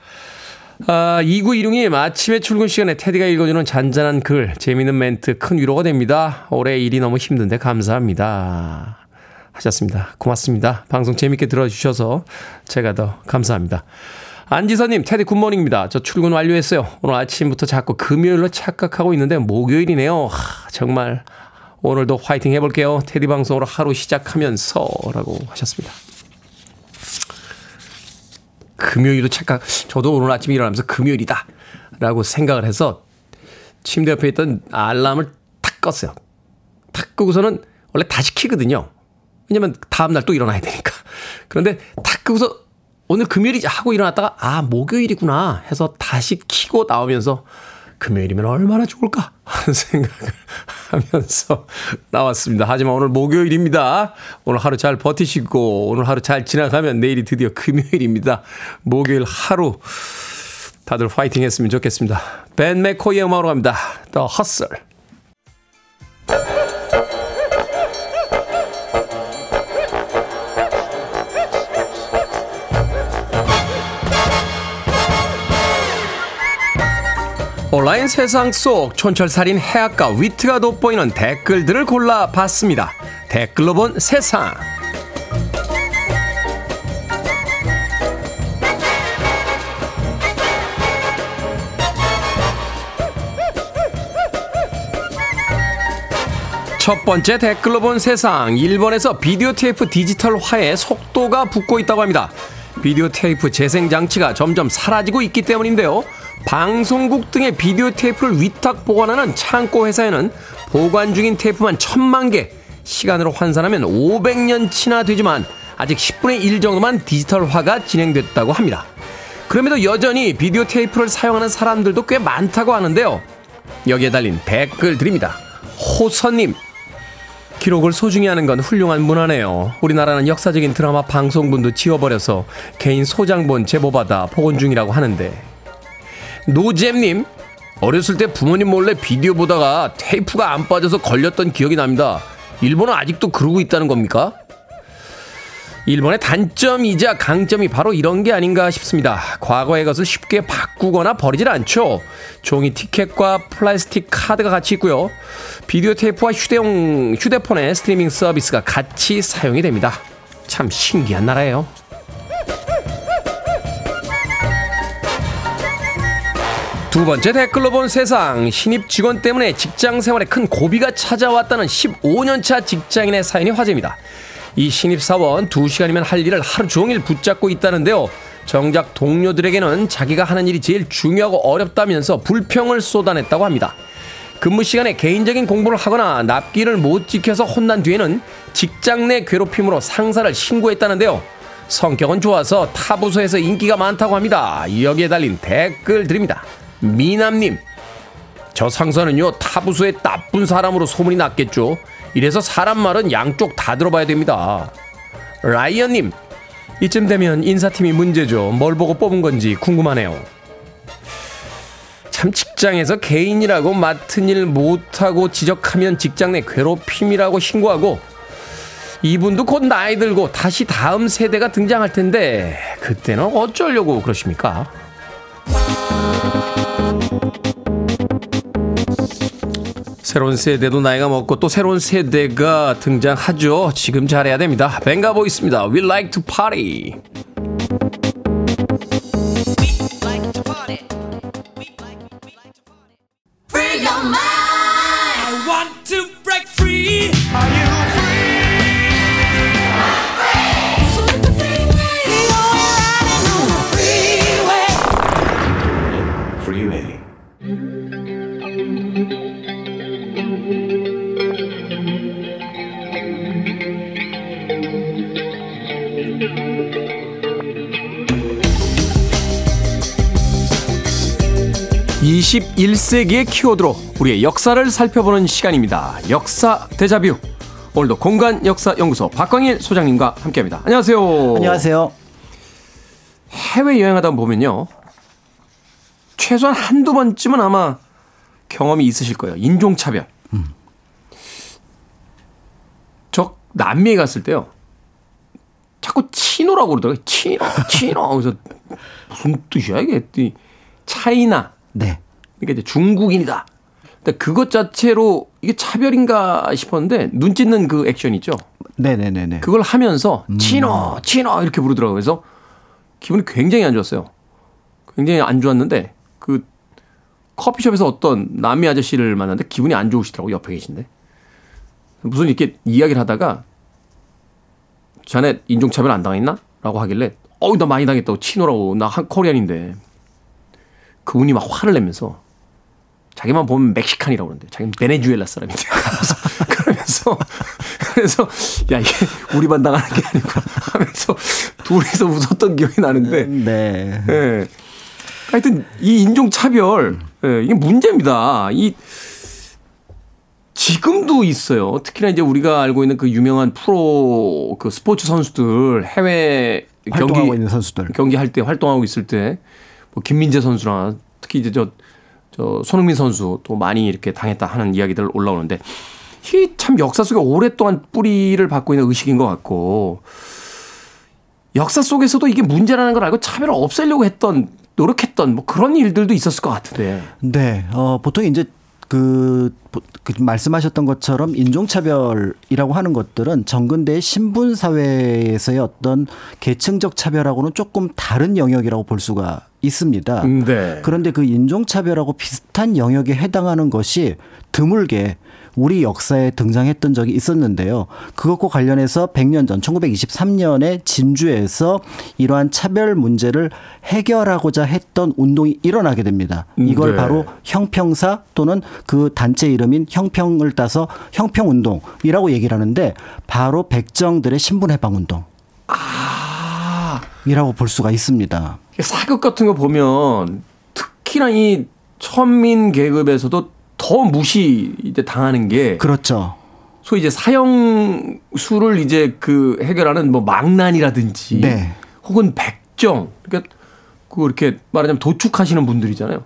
아, 2916님, 아침에 출근 시간에 테디가 읽어주는 잔잔한 글, 재미있는 멘트, 큰 위로가 됩니다. 올해 일이 너무 힘든데 감사합니다. 하셨습니다. 고맙습니다. 방송 재밌게 들어주셔서 제가 더 감사합니다. 안지선님, 테디 굿모닝입니다. 저 출근 완료했어요. 오늘 아침부터 자꾸 금요일로 착각하고 있는데 목요일이네요. 하, 정말 오늘도 화이팅 해볼게요. 테디 방송으로 하루 시작하면서 라고 하셨습니다. 금요일로 착각, 저도 오늘 아침에 일어나면서 금요일이다. 라고 생각을 해서 침대 옆에 있던 알람을 탁 껐어요. 탁 끄고서는 원래 다시 키거든요. 왜냐면 다음날 또 일어나야 되니까. <laughs> 그런데 탁 끄고서 오늘 금요일이지 하고 일어났다가 아, 목요일이구나 해서 다시 키고 나오면서 금요일이면 얼마나 좋을까 하는 생각을 <laughs> 하면서 나왔습니다. 하지만 오늘 목요일입니다. 오늘 하루 잘 버티시고 오늘 하루 잘 지나가면 내일이 드디어 금요일입니다. 목요일 하루 다들 파이팅 했으면 좋겠습니다. 벤 맥코이의 음악으로 갑니다. The Hustle. 온라인 세상 속 촌철살인 해악과 위트가 돋보이는 댓글들을 골라봤습니다. 댓글로 본 세상. 첫 번째 댓글로 본 세상. 일본에서 비디오 테이프 디지털화에 속도가 붙고 있다고 합니다. 비디오 테이프 재생 장치가 점점 사라지고 있기 때문인데요. 방송국 등의 비디오 테이프를 위탁 보관하는 창고 회사에는 보관 중인 테이프만 천만 개, 시간으로 환산하면 500년치나 되지만 아직 10분의 1 정도만 디지털화가 진행됐다고 합니다. 그럼에도 여전히 비디오 테이프를 사용하는 사람들도 꽤 많다고 하는데요. 여기에 달린 댓글 드립니다. 호선님, 기록을 소중히 하는 건 훌륭한 문화네요. 우리나라는 역사적인 드라마 방송분도 지워버려서 개인 소장본 제보받아 복원 중이라고 하는데. 노잼님, 어렸을 때 부모님 몰래 비디오 보다가 테이프가 안 빠져서 걸렸던 기억이 납니다. 일본은 아직도 그러고 있다는 겁니까? 일본의 단점이자 강점이 바로 이런 게 아닌가 싶습니다. 과거의 것을 쉽게 바꾸거나 버리질 않죠. 종이 티켓과 플라스틱 카드가 같이 있고요. 비디오 테이프와 휴대용 휴대폰의 스트리밍 서비스가 같이 사용이 됩니다. 참 신기한 나라예요. 두 번째 댓글로 본 세상 신입 직원 때문에 직장 생활에 큰 고비가 찾아왔다는 15년차 직장인의 사연이 화제입니다. 이 신입 사원 2시간이면 할 일을 하루 종일 붙잡고 있다는데요. 정작 동료들에게는 자기가 하는 일이 제일 중요하고 어렵다면서 불평을 쏟아냈다고 합니다. 근무 시간에 개인적인 공부를 하거나 납기를 못 지켜서 혼난 뒤에는 직장 내 괴롭힘으로 상사를 신고했다는데요. 성격은 좋아서 타 부서에서 인기가 많다고 합니다. 여기에 달린 댓글 드립니다. 미남님, 저 상사는요 타 부서의 나쁜 사람으로 소문이 났겠죠. 이래서 사람 말은 양쪽 다 들어봐야 됩니다. 라이언님, 이쯤 되면 인사팀이 문제죠. 뭘 보고 뽑은 건지 궁금하네요. 참 직장에서 개인이라고 맡은 일 못하고 지적하면 직장 내 괴롭힘이라고 신고하고 이분도 곧 나이 들고 다시 다음 세대가 등장할 텐데 그때는 어쩌려고 그러십니까? 새로운 세대도 나이가 먹고 또 새로운 세대가 등장하죠. 지금 잘해야 됩니다. 뱅가보 있습니다. We like to party. 21세기의 키워드로 우리의 역사를 살펴보는 시간입니다. 역사 대자뷰. 오늘도 공간 역사 연구소 박광일 소장님과 함께합니다. 안녕하세요. 안녕하세요. 해외 여행하다 보면요, 최소한 한두 번쯤은 아마 경험이 있으실 거예요. 인종차별. 음. 저 남미에 갔을 때요. 자꾸 치노라고 그러더라고요. 치노, 치노. 그래서 무슨 뜻이야 이게? 차이나. 네. 그러니까 이제 중국인이다. 근데 그것 자체로 이게 차별인가 싶었는데 눈 찢는 그 액션 있죠. 네네네네. 그걸 하면서 치노, 치노 이렇게 부르더라고요. 그래서 기분이 굉장히 안 좋았어요. 굉장히 안 좋았는데 그 커피숍에서 어떤 남미 아저씨를 만났는데 기분이 안 좋으시더라고 옆에 계신데 무슨 이렇게 이야기를 하다가 자네 인종차별 안 당했나? 라고 하길래 어우 나 많이 당했다고 치노라고 나 한 코리안인데 그분이 막 화를 내면서 자기만 보면 멕시칸이라고 그러는데 자기는 베네수엘라 사람인데 <laughs> 그러면서 그래서 야 이게 우리 반 당하는 게 아니고 하면서 둘이서 웃었던 기억이 나는데 네. 예. 하여튼 이 인종 차별 예, 이게 문제입니다. 이 지금도 있어요. 특히나 이제 우리가 알고 있는 그 유명한 프로 그 스포츠 선수들 해외 경기 있는 선수들. 경기할 때 활동하고 있을 때 뭐 김민재 선수나 특히 이제 저, 저 손흥민 선수 또 많이 이렇게 당했다 하는 이야기들 올라오는데 이참 역사 속에 오랫동안 뿌리를 받고 있는 의식인 것 같고 역사 속에서도 이게 문제라는 걸 알고 차별을 없애려고 했던 노력했던 뭐 그런 일들도 있었을 것 같은데. 네. 어, 보통 이제 그, 그 말씀하셨던 것처럼 인종차별이라고 하는 것들은 정근대의 신분 사회에서의 어떤 계층적 차별하고는 조금 다른 영역이라고 볼 수가 있습니다. 네. 그런데 그 인종차별하고 비슷한 영역에 해당하는 것이 드물게 우리 역사에 등장했던 적이 있었는데요. 그것과 관련해서 100년 전 1923년에 진주에서 이러한 차별 문제를 해결하고자 했던 운동이 일어나게 됩니다. 이걸 네. 바로 형평사 또는 그 단체 이름인 형평을 따서 형평 운동이라고 얘기를 하는데 바로 백정들의 신분 해방 운동. 이라고 볼 수가 있습니다. 사극 같은 거 보면 특히나 이 천민 계급에서도 더 무시 이제 당하는 게 그렇죠. 소위 이제 사형수를 이제 그 해결하는 뭐 망난이라든지 네. 혹은 백정 그러니까 그 이렇게 말하자면 도축하시는 분들이잖아요.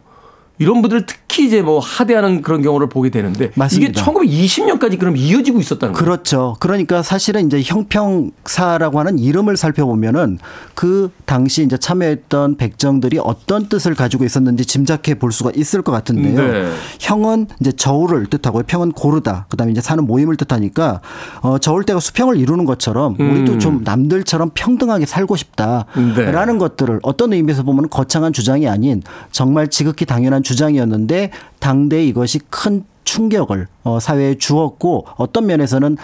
이런 분들 특히 이제 뭐 하대하는 그런 경우를 보게 되는데 맞습니다. 이게 1920년까지 그럼 이어지고 있었다는 거예요. 그렇죠. 그러니까 사실은 이제 형평사라고 하는 이름을 살펴보면은 그 당시 이제 참여했던 백정들이 어떤 뜻을 가지고 있었는지 짐작해 볼 수가 있을 것 같은데요. 네. 형은 이제 저울을 뜻하고 평은 고르다. 그다음에 이제 사는 모임을 뜻하니까 어 저울대가 수평을 이루는 것처럼 우리도 좀 남들처럼 평등하게 살고 싶다라는 네. 것들을 어떤 의미에서 보면 거창한 주장이 아닌 정말 지극히 당연한 주장이었는데 당대 이것이 큰 충격을 어, 사회에 주었고 어떤 면에서는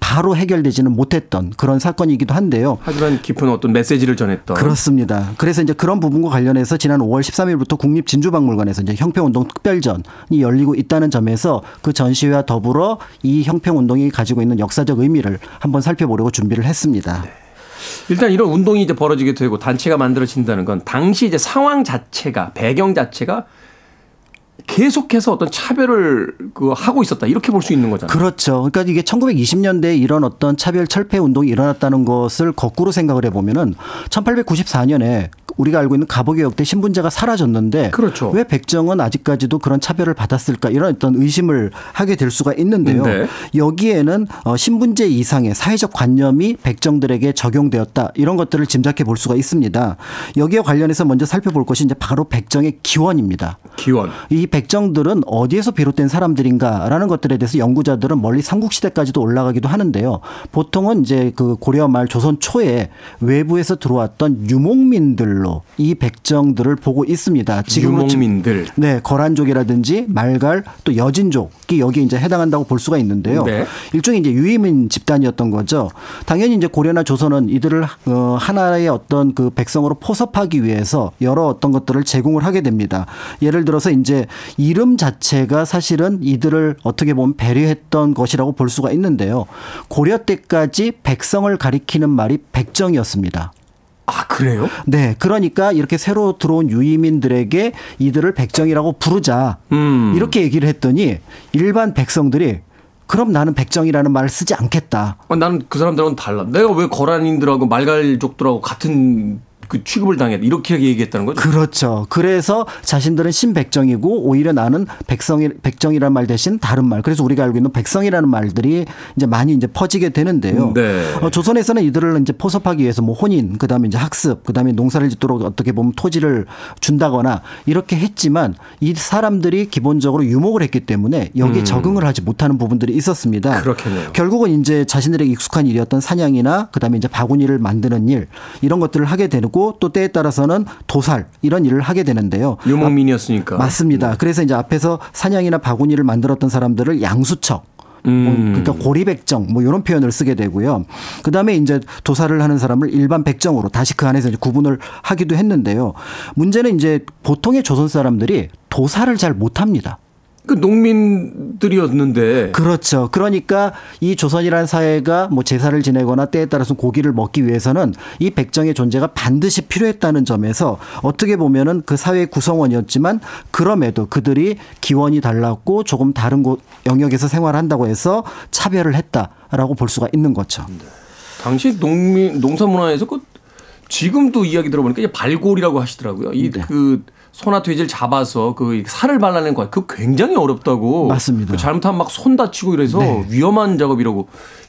바로 해결되지는 못했던 그런 사건이기도 한데요. 하지만 깊은 어떤 메시지를 전했던 그렇습니다. 그래서 이제 그런 부분과 관련해서 지난 5월 13일부터 국립진주박물관에서 이제 형평운동 특별전이 열리고 있다는 점에서 그 전시회와 더불어 이 형평운동이 가지고 있는 역사적 의미를 한번 살펴보려고 준비를 했습니다. 일단 이런 운동이 이제 벌어지게 되고 단체가 만들어진다는 건 당시 이제 상황 자체가 배경 자체가 계속해서 어떤 차별을 그 하고 있었다 이렇게 볼 수 있는 거잖아요. 그렇죠. 그러니까 이게 1920년대에 이런 어떤 차별 철폐 운동이 일어났다는 것을 거꾸로 생각을 해보면은 1894년에 우리가 알고 있는 가보개혁 때 신분제가 사라졌는데 그렇죠. 왜 백정은 아직까지도 그런 차별을 받았을까 이런 어떤 의심을 하게 될 수가 있는데요. 네. 여기에는 어, 신분제 이상의 사회적 관념이 백정들에게 적용되었다 이런 것들을 짐작해 볼 수가 있습니다. 여기에 관련해서 먼저 살펴볼 것이 이제 바로 백정의 기원입니다. 기원. 이 백정들은 어디에서 비롯된 사람들인가라는 것들에 대해서 연구자들은 멀리 삼국시대까지도 올라가기도 하는데요. 보통은 이제 그 고려 말 조선 초에 외부에서 들어왔던 유목민들로 이 백정들을 보고 있습니다. 치- 유목민들. 네, 거란족이라든지 말갈 또 여진족이 여기에 이제 해당한다고 볼 수가 있는데요. 네. 일종의 이제 유이민 집단이었던 거죠. 당연히 이제 고려나 조선은 이들을 어, 하나의 어떤 그 백성으로 포섭하기 위해서 여러 어떤 것들을 제공을 하게 됩니다. 예를 들어서 이제 이름 자체가 사실은 이들을 어떻게 보면 배려했던 것이라고 볼 수가 있는데요. 고려 때까지 백성을 가리키는 말이 백정이었습니다. 아 그래요? 네, 그러니까 이렇게 새로 들어온 유이민들에게 이들을 백정이라고 부르자 음. 이렇게 얘기를 했더니 일반 백성들이 그럼 나는 백정이라는 말을 쓰지 않겠다. 어, 나는 그 사람들하고는 달라. 내가 왜 거란인들하고 말갈족들하고 같은 그 취급을 당했다 이렇게 얘기했다는 거죠. 그렇죠. 그래서 자신들은 신백정이고 오히려 나는 백성이 백정이라는 말 대신 다른 말. 그래서 우리가 알고 있는 백성이라는 말들이 이제 많이 이제 퍼지게 되는데요. 네. 어, 조선에서는 이들을 이제 포섭하기 위해서 뭐 혼인, 그다음에 이제 학습, 그다음에 농사를 짓도록 어떻게 보면 토지를 준다거나 이렇게 했지만 이 사람들이 기본적으로 유목을 했기 때문에 여기에 적응을 하지 못하는 부분들이 있었습니다. 음. 그렇겠네요. 결국은 이제 자신들에게 익숙한 일이었던 사냥이나 그다음에 이제 바구니를 만드는 일 이런 것들을 하게 되고 또 때에 따라서는 도살 이런 일을 하게 되는데요. 유목민이었으니까. 맞습니다. 그래서 이제 앞에서 사냥이나 바구니를 만들었던 사람들을 양수척 뭐 음. 그러니까 고리백정 뭐 이런 표현을 쓰게 되고요. 그 다음에 이제 도살을 하는 사람을 일반 백정으로 다시 그 안에서 이제 구분을 하기도 했는데요. 문제는 이제 보통의 조선 사람들이 도살을 잘 못합니다. 그 농민들이었는데 그렇죠. 그러니까 이 조선이라는 사회가 뭐 제사를 지내거나 때에 따라서 고기를 먹기 위해서는 이 백정의 존재가 반드시 필요했다는 점에서 어떻게 보면은 그 사회의 구성원이었지만 그럼에도 그들이 기원이 달랐고 조금 다른 곳 영역에서 생활한다고 해서 차별을 했다라고 볼 수가 있는 거죠. 당시 농민 농사 문화에서 그 지금도 이야기 들어보니까 발골이라고 하시더라고요. 이 네. 그 소나 돼지를 잡아서 그 살을 발라낸 거, 그 굉장히 어렵다고. 맞습니다. 그 잘못하면 막 손 다치고 이래서 네. 위험한 작업이라고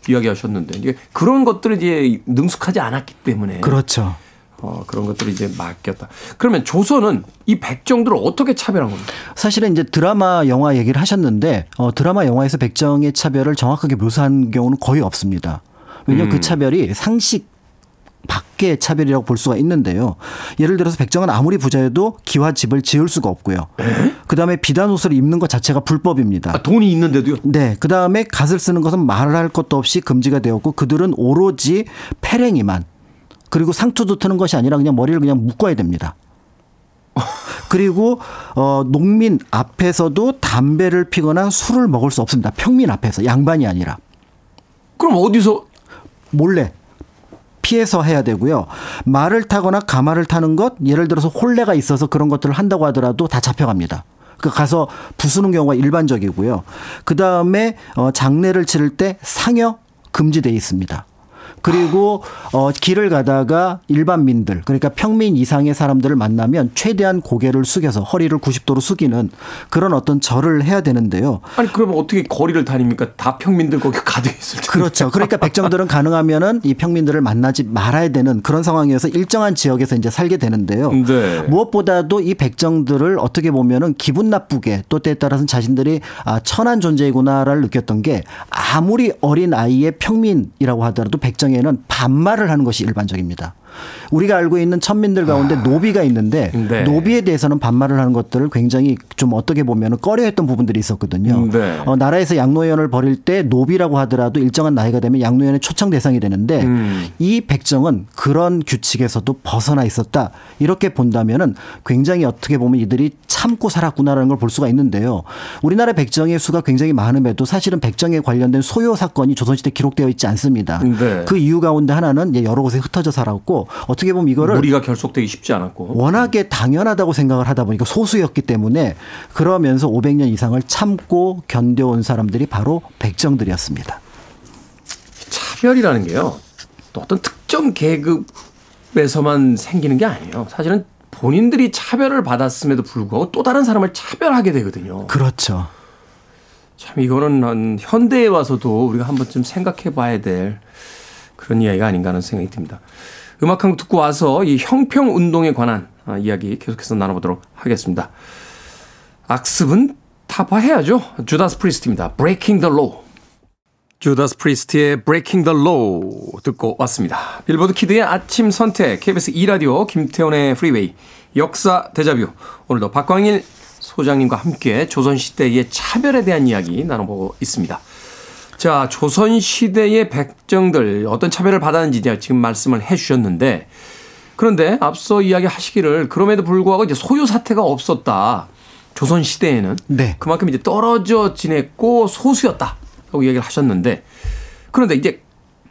이야기하셨는데 이제 그런 것들을 이제 능숙하지 않았기 때문에 그렇죠. 어, 그런 것들을 이제 맡겼다. 그러면 조선은 이 백정들을 어떻게 차별한 겁니까? 사실은 이제 드라마 영화 얘기를 하셨는데 어, 드라마 영화에서 백정의 차별을 정확하게 묘사한 경우는 거의 없습니다. 왜냐하면 음. 그 차별이 상식 밖의 차별이라고 볼 수가 있는데요. 예를 들어서 백정은 아무리 부자여도 기와 집을 지을 수가 없고요. 그 다음에 비단 옷을 입는 것 자체가 불법입니다. 아, 돈이 있는데도요? 네. 그 다음에 갓을 쓰는 것은 말할 것도 없이 금지가 되었고 그들은 오로지 패랭이만 그리고 상투도 트는 것이 아니라 그냥 머리를 그냥 묶어야 됩니다. <laughs> 그리고 어 농민 앞에서도 담배를 피거나 술을 먹을 수 없습니다. 평민 앞에서 양반이 아니라 그럼 어디서 몰래 피해서 해야 되고요. 말을 타거나 가마를 타는 것 예를 들어서 혼례가 있어서 그런 것들을 한다고 하더라도 다 잡혀갑니다. 그 가서 부수는 경우가 일반적이고요. 그 다음에 어 장례를 치를 때 상여 금지돼 있습니다. 그리고 어 길을 가다가 일반민들 그러니까 평민 이상의 사람들을 만나면 최대한 고개를 숙여서 허리를 90도로 숙이는 그런 어떤 절을 해야 되는데요. 아니 그러면 어떻게 거리를 다닙니까? 다 평민들 거기 가득 있을 텐데. 그렇죠. 그러니까 백정들은 가능하면은 이 평민들을 만나지 말아야 되는 그런 상황이어서 일정한 지역에서 이제 살게 되는데요. 네. 무엇보다도 이 백정들을 어떻게 보면은 기분 나쁘게 또 때에 따라서는 자신들이 아 천한 존재이구나를 느꼈던 게 아무리 어린 아이의 평민이라고 하더라도 백정 에는 반말을 하는 것이 일반적입니다. 우리가 알고 있는 천민들 가운데 노비가 있는데 네. 노비에 대해서는 반말을 하는 것들을 굉장히 좀 어떻게 보면 꺼려했던 부분들이 있었거든요. 네. 어, 나라에서 양노연을 벌일 때 노비라고 하더라도 일정한 나이가 되면 양노연의 초청 대상이 되는데 음. 이 백정은 그런 규칙에서도 벗어나 있었다. 이렇게 본다면은 굉장히 어떻게 보면 이들이 참고 살았구나라는 걸 볼 수가 있는데요. 우리나라 백정의 수가 굉장히 많음에도 사실은 백정에 관련된 소요 사건이 조선시대 기록되어 있지 않습니다. 네. 그 이유 가운데 하나는 여러 곳에 흩어져 살았고 어떻게 보면 이거를 무리가 결속되기 쉽지 않았고. 워낙에 당연하다고 생각을 하다 보니까 소수였기 때문에 그러면서 500년 이상을 참고 견뎌온 사람들이 바로 백정들이었습니다. 차별이라는 게요. 또 어떤 특정 계급에서만 생기는 게 아니에요. 사실은 본인들이 차별을 받았음에도 불구하고 또 다른 사람을 차별하게 되거든요. 그렇죠. 참 이거는 한 현대에 와서도 우리가 한 번쯤 생각해 봐야 될 그런 이야기가 아닌가 하는 생각이 듭니다. 음악 한 곡 듣고 와서 이 형평 운동에 관한 아, 이야기 계속해서 나눠보도록 하겠습니다. 악습은 타파해야죠. 주다스 프리스트입니다. Breaking the Law. 주다스 프리스트의 Breaking the Law 듣고 왔습니다. 빌보드 키드의 아침 선택, KBS 2라디오, 김태훈의 프리웨이, 역사 데자뷰. 오늘도 박광일 소장님과 함께 조선시대의 차별에 대한 이야기 나눠보고 있습니다. 자, 조선시대의 백정들 어떤 차별을 받았는지 지금 말씀을 해 주셨는데 그런데 앞서 이야기 하시기를 그럼에도 불구하고 이제 소요 사태가 없었다. 조선 시대에는. 네. 그만큼 이제 떨어져 지냈고 소수였다. 라고 이야기를 하셨는데 그런데 이제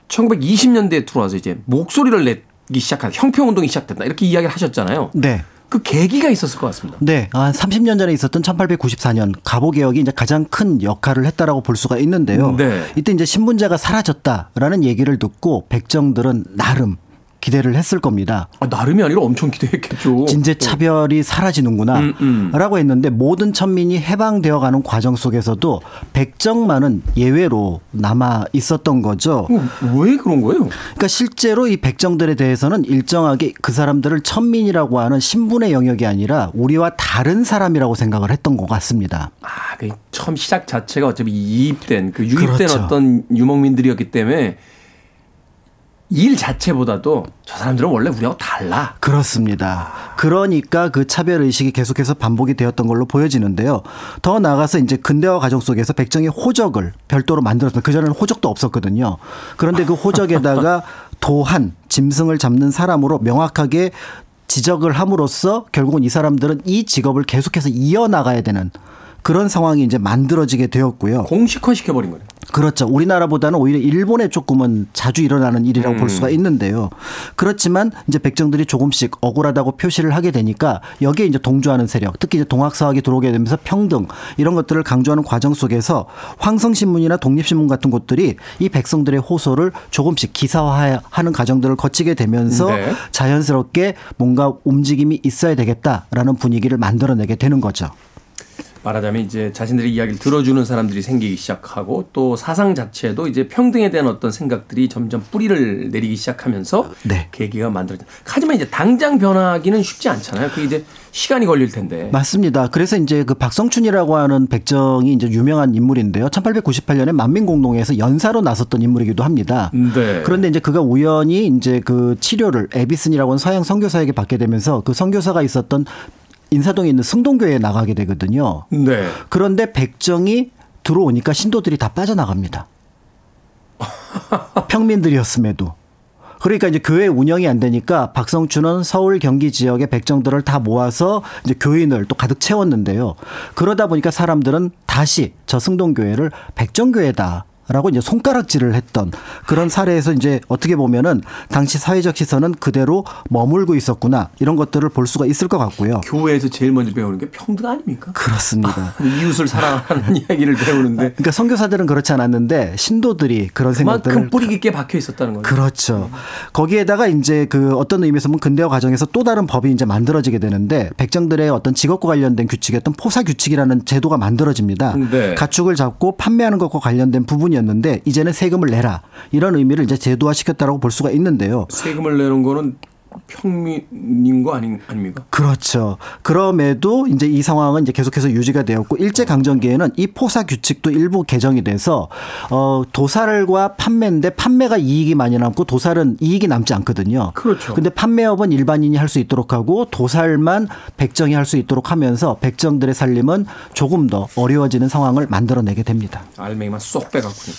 1920년대에 들어와서 이제 목소리를 내기 시작한 형평 운동이 시작됐다. 이렇게 이야기를 하셨잖아요. 네. 그 계기가 있었을 것 같습니다. 네, 한 30년 전에 있었던 1894년 가보 개혁이 이제 가장 큰 역할을 했다라고 볼 수가 있는데요. 네. 이때 이제 신분제가 사라졌다라는 얘기를 듣고 백정들은 나름 기대를 했을 겁니다. 아, 나름이 아니라 엄청 기대했겠죠. 진제 차별이 사라지는구나 음, 음. 라고 했는데 모든 천민이 해방되어 가는 과정 속에서도 백정만은 예외로 남아 있었던 거죠. 어, 왜 그런 거예요? 그러니까 실제로 이 백정들에 대해서는 일정하게 그 사람들을 천민이라고 하는 신분의 영역이 아니라 우리와 다른 사람이라고 생각을 했던 것 같습니다. 아, 그 처음 시작 자체가 어차피 이입된 그 유입된 그렇죠. 어떤 유목민들이었기 때문에 일 자체보다도 저 사람들은 원래 우리하고 달라. 그렇습니다. 그러니까 그 차별 의식이 계속해서 반복이 되었던 걸로 보여지는데요. 더 나아가서 이제 근대화 과정 속에서 백정의 호적을 별도로 만들었습니다. 그 전에는 호적도 없었거든요. 그런데 그 호적에다가 <laughs> 도한 짐승을 잡는 사람으로 명확하게 지적을 함으로써 결국은 이 사람들은 이 직업을 계속해서 이어나가야 되는 그런 상황이 이제 만들어지게 되었고요. 공식화 시켜버린 거네요. 그렇죠. 우리나라보다는 오히려 일본에 조금은 자주 일어나는 일이라고 볼 수가 있는데요. 그렇지만 이제 백정들이 조금씩 억울하다고 표시를 하게 되니까 여기에 이제 동조하는 세력, 특히 이제 동학사학이 들어오게 되면서 평등 이런 것들을 강조하는 과정 속에서 황성신문이나 독립신문 같은 곳들이 이 백성들의 호소를 조금씩 기사화하는 과정들을 거치게 되면서 네. 자연스럽게 뭔가 움직임이 있어야 되겠다라는 분위기를 만들어내게 되는 거죠. 말하자면 이제 자신들의 이야기를 들어주는 사람들이 생기기 시작하고 또 사상 자체도 이제 평등에 대한 어떤 생각들이 점점 뿌리를 내리기 시작하면서 네. 계기가 만들어져. 하지만 이제 당장 변하기는 쉽지 않잖아요. 그 이제 시간이 걸릴 텐데. 맞습니다. 그래서 이제 그 박성춘이라고 하는 백정이 이제 유명한 인물인데요. 1898년에 만민공동회에서 연사로 나섰던 인물이기도 합니다. 네. 그런데 이제 그가 우연히 이제 그 치료를 에비슨이라고 하는 서양 선교사에게 받게 되면서 그 선교사가 있었던 인사동에 있는 승동교회에 나가게 되거든요. 네. 그런데 백정이 들어오니까 신도들이 다 빠져나갑니다. <laughs> 평민들이었음에도. 그러니까 이제 교회 운영이 안 되니까 박성춘은 서울 경기 지역의 백정들을 다 모아서 이제 교인을 또 가득 채웠는데요. 그러다 보니까 사람들은 다시 저 승동교회를 백정교회다. 라고 이제 손가락질을 했던 그런 사례에서 이제 어떻게 보면은 당시 사회적 시선은 그대로 머물고 있었구나 이런 것들을 볼 수가 있을 것 같고요. 교회에서 제일 먼저 배우는 게 평등 아닙니까? 그렇습니다. 이웃을 사랑하는 <laughs> 이야기를 배우는데 그러니까 선교사들은 그렇지 않았는데 신도들이 그런 생각들을 뿌리 깊게 박혀 있었다는 거죠. 그렇죠. 거기에다가 이제 그 어떤 의미에서 보면 근대화 과정에서 또 다른 법이 이제 만들어지게 되는데 백정들의 어떤 직업과 관련된 규칙이었던 포사 규칙이라는 제도가 만들어집니다. 네. 가축을 잡고 판매하는 것과 관련된 부분이 었는데 이제는 세금을 내라 이런 의미를 이제 제도화 시켰다라고 볼 수가 있는데요. 세금을 내는 거는 평민인 거 아닌 아닙니까? 그렇죠. 그럼에도 이제 이 상황은 이제 계속해서 유지가 되었고 일제 강점기에는 이 포사 규칙도 일부 개정이 돼서 어 도살과 판매인데 판매가 이익이 많이 남고 도살은 이익이 남지 않거든요. 그렇죠. 근데 판매업은 일반인이 할 수 있도록 하고 도살만 백정이 할 수 있도록 하면서 백정들의 살림은 조금 더 어려워지는 상황을 만들어내게 됩니다. 알맹이만 쏙 빼갖군요.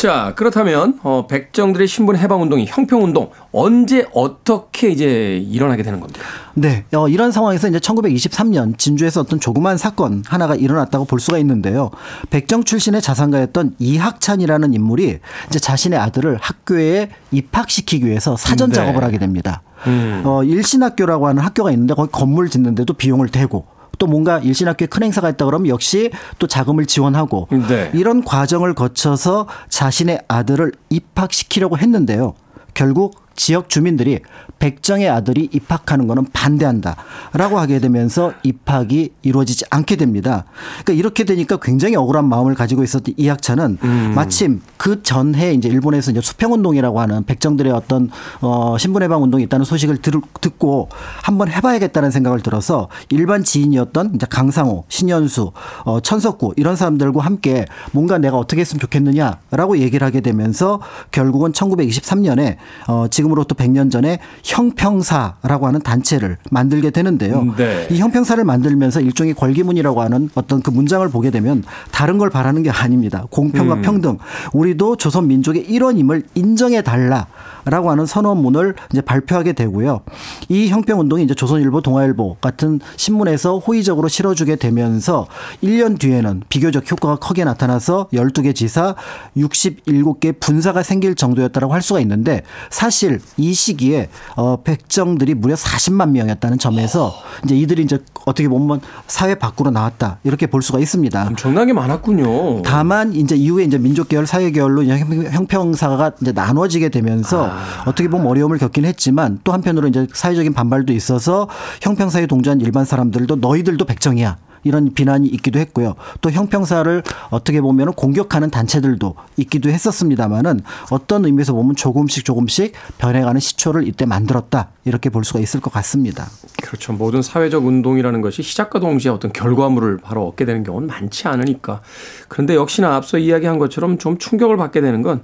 자 그렇다면 어, 백정들의 신분 해방 운동이 형평 운동 언제 어떻게 이제 일어나게 되는 겁니까? 네, 어, 이런 상황에서 이제 1923년 진주에서 어떤 조그만 사건 하나가 일어났다고 볼 수가 있는데요. 백정 출신의 자산가였던 이학찬이라는 인물이 이제 자신의 아들을 학교에 입학시키기 위해서 사전 네. 작업을 하게 됩니다. 음. 어, 일신학교라고 하는 학교가 있는데 거기 건물 짓는데도 비용을 대고 또 뭔가 일신학교에 큰 행사가 있다 그러면 역시 또 자금을 지원하고 네. 이런 과정을 거쳐서 자신의 아들을 입학시키려고 했는데요. 결국 지역 주민들이 백정의 아들이 입학하는 것은 반대한다라고 하게 되면서 입학이 이루어지지 않게 됩니다. 그러니까 이렇게 되니까 굉장히 억울한 마음을 가지고 있었던 이학찬은 마침 그 전해 이제 일본에서 이제 수평 운동이라고 하는 백정들의 어떤 어 신분 해방 운동이 있다는 소식을 들, 듣고 한번 해봐야겠다는 생각을 들어서 일반 지인이었던 이제 강상호, 신현수, 어 천석구 이런 사람들과 함께 뭔가 내가 어떻게 했으면 좋겠느냐라고 얘기를 하게 되면서 결국은 1923년에 어 지금 으로부터 100년 전에 형평사라고 하는 단체를 만들게 되는데요. 음, 네. 이 형평사를 만들면서 일종의 걸기문이라고 하는 어떤 그 문장을 보게 되면 다른 걸 바라는 게 아닙니다. 공평과 음. 평등. 우리도 조선 민족의 일원임을 인정해 달라 라고 하는 선언문을 이제 발표하게 되고요. 이 형평 운동이 이제 조선일보, 동아일보 같은 신문에서 호의적으로 실어주게 되면서 1년 뒤에는 비교적 효과가 크게 나타나서 12개 지사 67개 분사가 생길 정도였다라고 할 수가 있는데 사실 이 시기에 어 백정들이 무려 40만 명이었다는 점에서 이제 이들이 이제 어떻게 보면 사회 밖으로 나왔다 이렇게 볼 수가 있습니다. 엄청나게 많았군요. 다만 이제 이후에 이제 민족 계열, 사회 계열로 이제 형- 형평사가 이제 나눠지게 되면서 어떻게 보면 어려움을 겪긴 했지만 또 한편으로 이제 사회적인 반발도 있어서 형평사에 동조한 일반 사람들도 너희들도 백정이야. 이런 비난이 있기도 했고요. 또 형평사를 어떻게 보면 공격하는 단체들도 있기도 했었습니다만은 어떤 의미에서 보면 조금씩 조금씩 변해가는 시초를 이때 만들었다. 이렇게 볼 수가 있을 것 같습니다. 그렇죠. 모든 사회적 운동이라는 것이 시작과 동시에 어떤 결과물을 바로 얻게 되는 경우는 많지 않으니까. 그런데 역시나 앞서 이야기한 것처럼 좀 충격을 받게 되는 건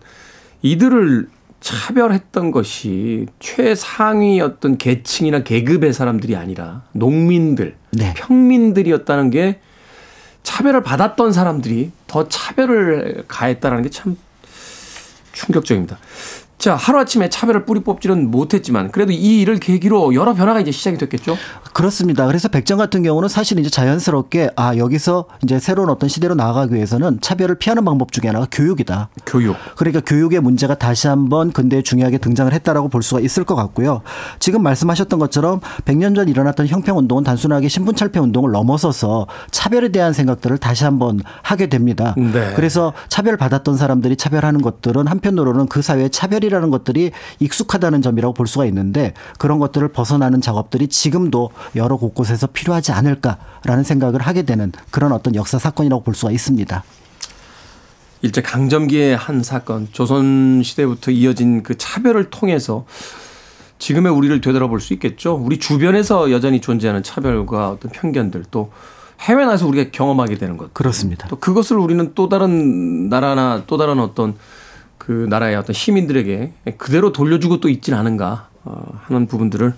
이들을 차별했던 것이 최상위 어떤 계층이나 계급의 사람들이 아니라 농민들, 네. 평민들이었다는 게 차별을 받았던 사람들이 더 차별을 가했다는 게 참 충격적입니다. 자, 하루아침에 차별을 뿌리 뽑지는 못했지만 그래도 이 일을 계기로 여러 변화가 이제 시작이 됐겠죠? 그렇습니다. 그래서 백정 같은 경우는 사실 이제 자연스럽게 아 여기서 이제 새로운 어떤 시대로 나아가기 위해서는 차별을 피하는 방법 중에 하나가 교육이다. 교육. 그러니까 교육의 문제가 다시 한번 근대에 중요하게 등장을 했다라고 볼 수가 있을 것 같고요. 지금 말씀하셨던 것처럼 100년 전 일어났던 형평 운동은 단순하게 신분 철폐 운동을 넘어서서 차별에 대한 생각들을 다시 한번 하게 됩니다. 네. 그래서 차별 받았던 사람들이 차별하는 것들은 한편으로는 그 사회의 차별이라 는 사실이라는 것들이 익숙하다는 점이라고 볼 수가 있는데 그런 것들을 벗어나는 작업들이 지금도 여러 곳곳에서 필요하지 않을까라는 생각을 하게 되는 그런 어떤 역사 사건이라고 볼 수가 있습니다. 일제 강점기의 한 사건, 조선 시대부터 이어진 그 차별을 통해서 지금의 우리를 되돌아볼 수 있겠죠. 우리 주변에서 여전히 존재하는 차별과 어떤 편견들 또 해외 나서 우리가 경험하게 되는 것. 그렇습니다. 또 그것을 우리는 또 다른 나라나 또 다른 어떤 그 나라의 어떤 시민들에게 그대로 돌려주고 또 있지는 않은가 어, 하는 부분들을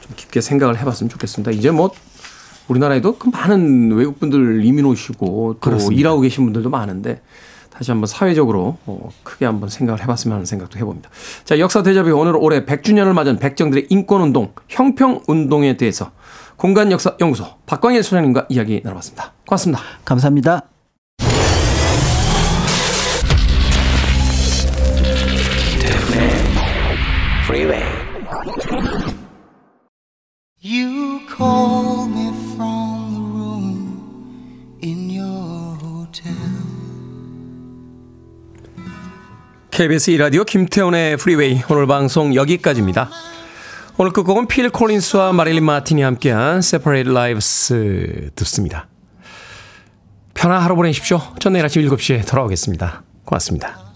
좀 깊게 생각을 해봤으면 좋겠습니다. 이제 뭐 우리나라에도 그 많은 외국분들 이민 오시고 또 그렇습니다. 일하고 계신 분들도 많은데 다시 한번 사회적으로 어, 크게 한번 생각을 해봤으면 하는 생각도 해봅니다. 자, 역사 대자뷰 오늘 올해 100주년을 맞은 백정들의 인권운동, 형평운동에 대해서 공간역사연구소 박광일 소장님과 이야기 나눠봤습니다. 고맙습니다. 감사합니다. freeway. You call me from the room in your hotel. KBS 라디오 김태훈의 프리웨이 오늘 방송 여기까지입니다. 오늘 끝곡은 필 콜린스와 마릴린 마틴이 함께한 Separate Lives 듣습니다. 편한 하루 보내십시오. 전 내일 아침 7시에 돌아오겠습니다. 고맙습니다.